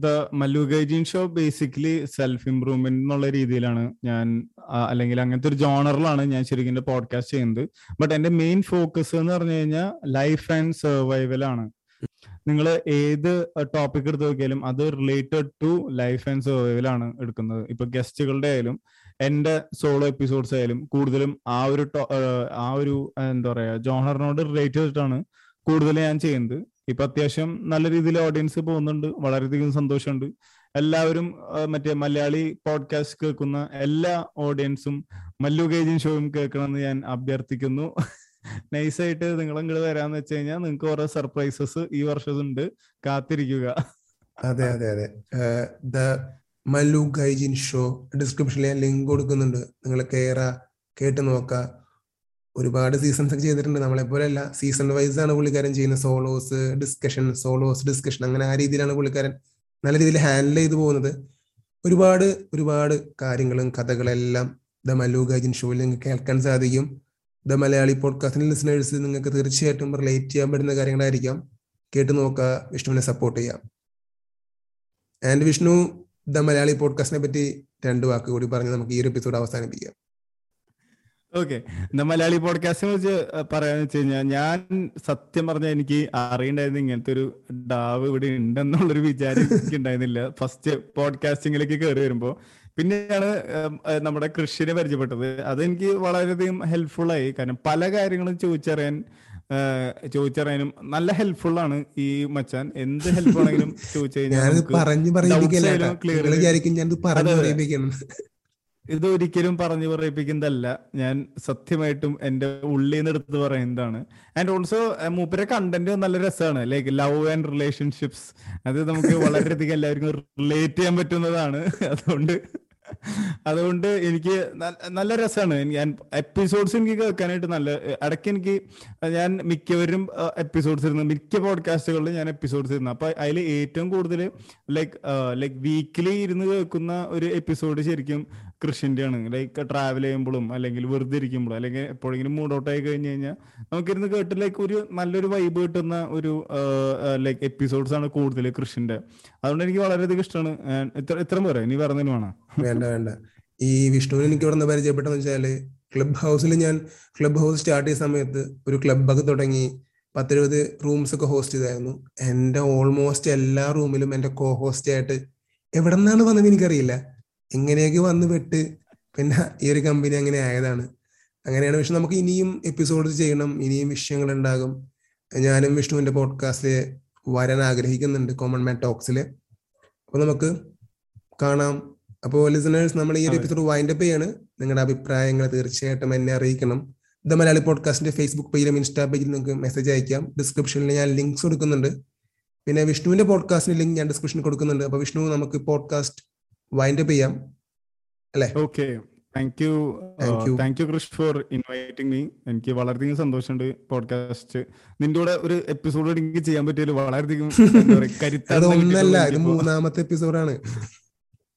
the Mallu show basically self improvement എന്നുള്ള രീതിയിലാണ് ഞാൻ അല്ലെങ്കിൽ അങ്ങനത്തെ ഒരു ജോണറിലാണ് ഞാൻ ശരിക്കും എന്റെ പോഡ്കാസ്റ്റ് ചെയ്യുന്നത്. ബട്ട് എന്റെ മെയിൻ ഫോക്കസ് എന്ന് പറഞ്ഞു കഴിഞ്ഞാൽ ലൈഫ് ആൻഡ് സർവൈവൽ ആണ്. നിങ്ങൾ ഏത് ടോപ്പിക് എടുത്ത് നോക്കിയാലും അത് റിലേറ്റഡ് ടു ലൈഫ് ആൻഡ് സർവൈവലാണ് എടുക്കുന്നത്. ഇപ്പൊ ഗസ്റ്റുകളുടെ ആയാലും എന്റെ സോളോ എപ്പിസോഡ്സ് ആയാലും കൂടുതലും ആ ഒരു ആ ഒരു എന്താ പറയാ ജോണറിനോട് റിലേറ്റ് ചെയ്തിട്ടാണ് കൂടുതൽ ഞാൻ ചെയ്യുന്നത്. ഇപ്പൊ അത്യാവശ്യം നല്ല രീതിയിൽ ഓഡിയൻസ് പോകുന്നുണ്ട്. വളരെയധികം സന്തോഷമുണ്ട്. എല്ലാവരും മറ്റേ മലയാളി പോഡ്കാസ്റ്റ് കേൾക്കുന്ന എല്ലാ ഓഡിയൻസും മല്ലു ഗേജിൻ ഷോയും കേൾക്കണമെന്ന് ഞാൻ അഭ്യർത്ഥിക്കുന്നു. [laughs] നൈസായിട്ട് നിങ്ങൾ ഇങ്ങോട്ട് വരാന്ന് വെച്ച് കഴിഞ്ഞാൽ നിങ്ങൾക്ക് ഓരോ സർപ്രൈസസ് ഈ വർഷം ഉണ്ട്. കാത്തിരിക്കുക. അതെ അതെ അതെ. ദ മല്ലു ഗൈജിൻ ഷോ ഡിസ്ക്രിപ്ഷനിൽ ഞാൻ ലിങ്ക് കൊടുക്കുന്നുണ്ട്. നിങ്ങൾ കയറ കേട്ട് നോക്കുക ഒരുപാട് സീസൺസ് ഒക്കെ ചെയ്തിട്ടുണ്ട്. നമ്മളെ പോലെയല്ല സീസൺ വൈസ് ആണ് പുള്ളിക്കാരൻ ചെയ്യുന്ന സോളോസ് ഡിസ്കഷൻ സോളോസ് ഡിസ്കഷൻ അങ്ങനെ ആ രീതിയിലാണ് പുള്ളിക്കാരൻ നല്ല രീതിയിൽ ഹാൻഡിൽ ചെയ്തു പോകുന്നത്. ഒരുപാട് ഒരുപാട് കാര്യങ്ങളും കഥകളെല്ലാം ദ മല്ലു ഗാജിൻ ഷോയിൽ നിങ്ങൾക്ക് കേൾക്കാൻ സാധിക്കും. ദ മലയാളി പോഡ്കാസ്റ്റിന്റെ ലിസണേഴ്സ് നിങ്ങൾക്ക് തീർച്ചയായിട്ടും റിലേറ്റ് ചെയ്യാൻ പറ്റുന്ന കാര്യങ്ങളായിരിക്കാം. കേട്ട് നോക്കുക വിഷ്ണുവിനെ സപ്പോർട്ട് ചെയ്യാം. ആൻഡ് വിഷ്ണു ദ മലയാളി പോഡ്കാസ്റ്റിനെ പറ്റി രണ്ട് വാക്ക് കൂടി പറഞ്ഞ് നമുക്ക് ഈ ഒരു എപ്പിസോഡ് അവസാനിപ്പിക്കാം. ഓക്കെ. മലയാളി പോഡ്കാസ്റ്റിനെ കുറിച്ച് പറയാന്ന് വെച്ച് കഴിഞ്ഞാൽ ഞാൻ സത്യം പറഞ്ഞാൽ എനിക്ക് അറിയണ്ടായിരുന്നു ഇങ്ങനത്തെ ഒരു ഡാവ് ഇവിടെ ഉണ്ടെന്നുള്ളൊരു വിചാരം എനിക്ക് ഉണ്ടായിരുന്നില്ല ഫസ്റ്റ് പോഡ്കാസ്റ്റിംഗിലേക്ക് കയറി വരുമ്പോ. പിന്നെയാണ് നമ്മുടെ കൃഷിനെ പരിചയപ്പെട്ടത്. അതെനിക്ക് വളരെയധികം ഹെൽപ്ഫുൾ ആയി. കാരണം പല കാര്യങ്ങളും ചോദിച്ചറിയാൻ ചോദിച്ചറിയാനും നല്ല ഹെൽപ്ഫുൾ ആണ് ഈ മച്ചാൻ. എന്ത് ഹെൽപ്പ് ആണെങ്കിലും ചോദിച്ചു കഴിഞ്ഞാൽ ഇത് ഒരിക്കലും പറഞ്ഞു പറയിപ്പിക്കുന്നതല്ല. ഞാൻ സത്യമായിട്ടും എന്റെ ഉള്ളിൽ നിന്ന് എടുത്ത് പറയുന്നതാണ്. ആൻഡ് ഓൾസോ മൂപ്പരെ കണ്ടന്റ് നല്ല രസമാണ്. ലൈക്ക് ലവ് ആൻഡ് റിലേഷൻഷിപ്സ് അത് നമുക്ക് വളരെയധികം എല്ലാവർക്കും റിലേറ്റ് ചെയ്യാൻ പറ്റുന്നതാണ്. അതുകൊണ്ട് അതുകൊണ്ട് എനിക്ക് നല്ല- രസമാണ്. ഞാൻ എപ്പിസോഡ്സ് എനിക്ക് കേൾക്കാനായിട്ട് നല്ല ഇടയ്ക്ക് എനിക്ക് ഞാൻ മിക്കവരും എപ്പിസോഡ്സ് ഇരുന്നു മിക്ക പോഡ്കാസ്റ്റുകളിലും ഞാൻ എപ്പിസോഡ്സ് ഇരുന്നു. അപ്പൊ അതിൽ ഏറ്റവും കൂടുതൽ ലൈക്ക് ലൈക്ക് വീക്കിലി ഇരുന്ന് കേൾക്കുന്ന ഒരു എപ്പിസോഡ് ശരിക്കും കൃഷിന്റെ ആണ് ലൈക്ക് ട്രാവൽ ചെയ്യുമ്പോഴും അല്ലെങ്കിൽ വെറുതെ ഇരിക്കുമ്പോഴും അല്ലെങ്കിൽ എപ്പോഴെങ്കിലും മൂഡ് ഔട്ട് ആയി കഴിഞ്ഞു കഴിഞ്ഞാൽ നമുക്കിരുന്ന് കേട്ട് ലൈക്ക് ഒരു നല്ലൊരു വൈബ് കിട്ടുന്ന ഒരു ലൈക്ക് എപ്പിസോഡ്സ് ആണ് കൂടുതൽ കൃഷിന്റെ. അതുകൊണ്ട് എനിക്ക് വളരെയധികം ഇഷ്ടമാണ് ഇത്ര ഇത്രയും പോരാ. ഇനി പറഞ്ഞതിന് വേണം? വേണ്ട വേണ്ട. ഈ വിഷ്ണുവിനെ എനിക്ക് ഇവിടെ നിന്ന് പരിചയപ്പെട്ടെന്ന് വെച്ചാൽ ക്ലബ് ഹൗസിൽ ഞാൻ ക്ലബ് ഹൗസ് സ്റ്റാർട്ട് ചെയ്ത സമയത്ത് ഒരു ക്ലബ്ബൊക്കെ തുടങ്ങി പത്തിരുപത് റൂംസ് ഒക്കെ ഹോസ്റ്റ് ചെയ്തായിരുന്നു. എന്റെ ഓൾമോസ്റ്റ് എല്ലാ റൂമിലും എന്റെ കോ ഹോസ്റ്റ് ആയിട്ട് എവിടെ നിന്നാണ് വന്നത് എനിക്കറിയില്ല. എങ്ങനെയൊക്കെ വന്ന് പെട്ട് പിന്നെ ഈ ഒരു കമ്പനി അങ്ങനെ ആയതാണ്. അങ്ങനെയാണ് പക്ഷെ നമുക്ക് ഇനിയും എപ്പിസോഡ് ചെയ്യണം ഇനിയും വിഷയങ്ങൾ ഉണ്ടാകും. ഞാനും വിഷ്ണുവിന്റെ പോഡ്കാസ്റ്റിൽ വരാൻ ആഗ്രഹിക്കുന്നുണ്ട് കോമൺ മാൻ ടോക്സിൽ അപ്പൊ നമുക്ക് കാണാം. അപ്പോൾ ലിസണേഴ്സ് നമ്മൾ ഈ ഒരു എപ്പിസോഡ് വൈൻഡ് അപ്പ് ചെയ്യാണ്. നിങ്ങളുടെ അഭിപ്രായങ്ങൾ തീർച്ചയായിട്ടും എന്നെ അറിയിക്കണം. ദ മലയാളി പോഡ്കാസ്റ്റിന്റെ ഫേസ്ബുക്ക് പേജിലും ഇൻസ്റ്റാ പേജിലും നിങ്ങൾക്ക് മെസ്സേജ് അയക്കാം. ഡിസ്ക്രിപ്ഷനിൽ ഞാൻ ലിങ്ക്സ് കൊടുക്കുന്നുണ്ട്. പിന്നെ വിഷ്ണുവിന്റെ പോഡ്കാസ്റ്റിന്റെ ലിങ്ക് ഞാൻ ഡിസ്ക്രിപ്ഷനിൽ കൊടുക്കുന്നുണ്ട്. അപ്പൊ വിഷ്ണു നമുക്ക് പോഡ്കാസ്റ്റ് വൈൻഡ് അപ്പ് ചെയ്യാം. Okay thank you. Thank you Krish for inviting me എനിക്ക് വളരെയധികം സന്തോഷമുണ്ട് പോഡ്കാസ്റ്റ് നിന്റെ കൂടെ ഒരു എപ്പിസോഡ് [laughs] എനിക്ക് ചെയ്യാൻ പറ്റിയതിൽ വളരെയധികം ഒന്നല്ല ഇത്. മൂന്നാമത്തെ എപ്പിസോഡാണ്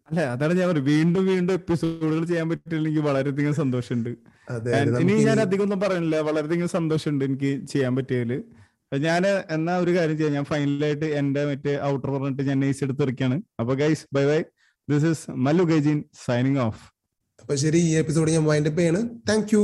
അല്ല അതാണ് ഞാൻ പറയുന്നത് വീണ്ടും വീണ്ടും എപ്പിസോഡുകൾ ചെയ്യാൻ പറ്റിയതിൽ എനിക്ക് വളരെയധികം സന്തോഷമുണ്ട്. ഇനി ഞാൻ അധികം ഒന്നും പറയുന്നില്ല വളരെയധികം സന്തോഷമുണ്ട് എനിക്ക് ചെയ്യാൻ പറ്റിയതിൽ. ഞാൻ എന്നാ ഒരു കാര്യം ചെയ്യാം. ഞാൻ ഫൈനലായിട്ട് എന്റെ മറ്റേ ഔട്ടർ പറഞ്ഞിട്ട് ഞാൻ നൈസ് എടുത്ത് ഇറക്കിയാണ് അപ്പൊ guys bye bye this is Mallu Gaijin signing off അപ്പൊ ശരി ഈ എപ്പിസോഡ് ഞാൻ വൈൻഡപ്പ് ചെയ്യാണ്. താങ്ക്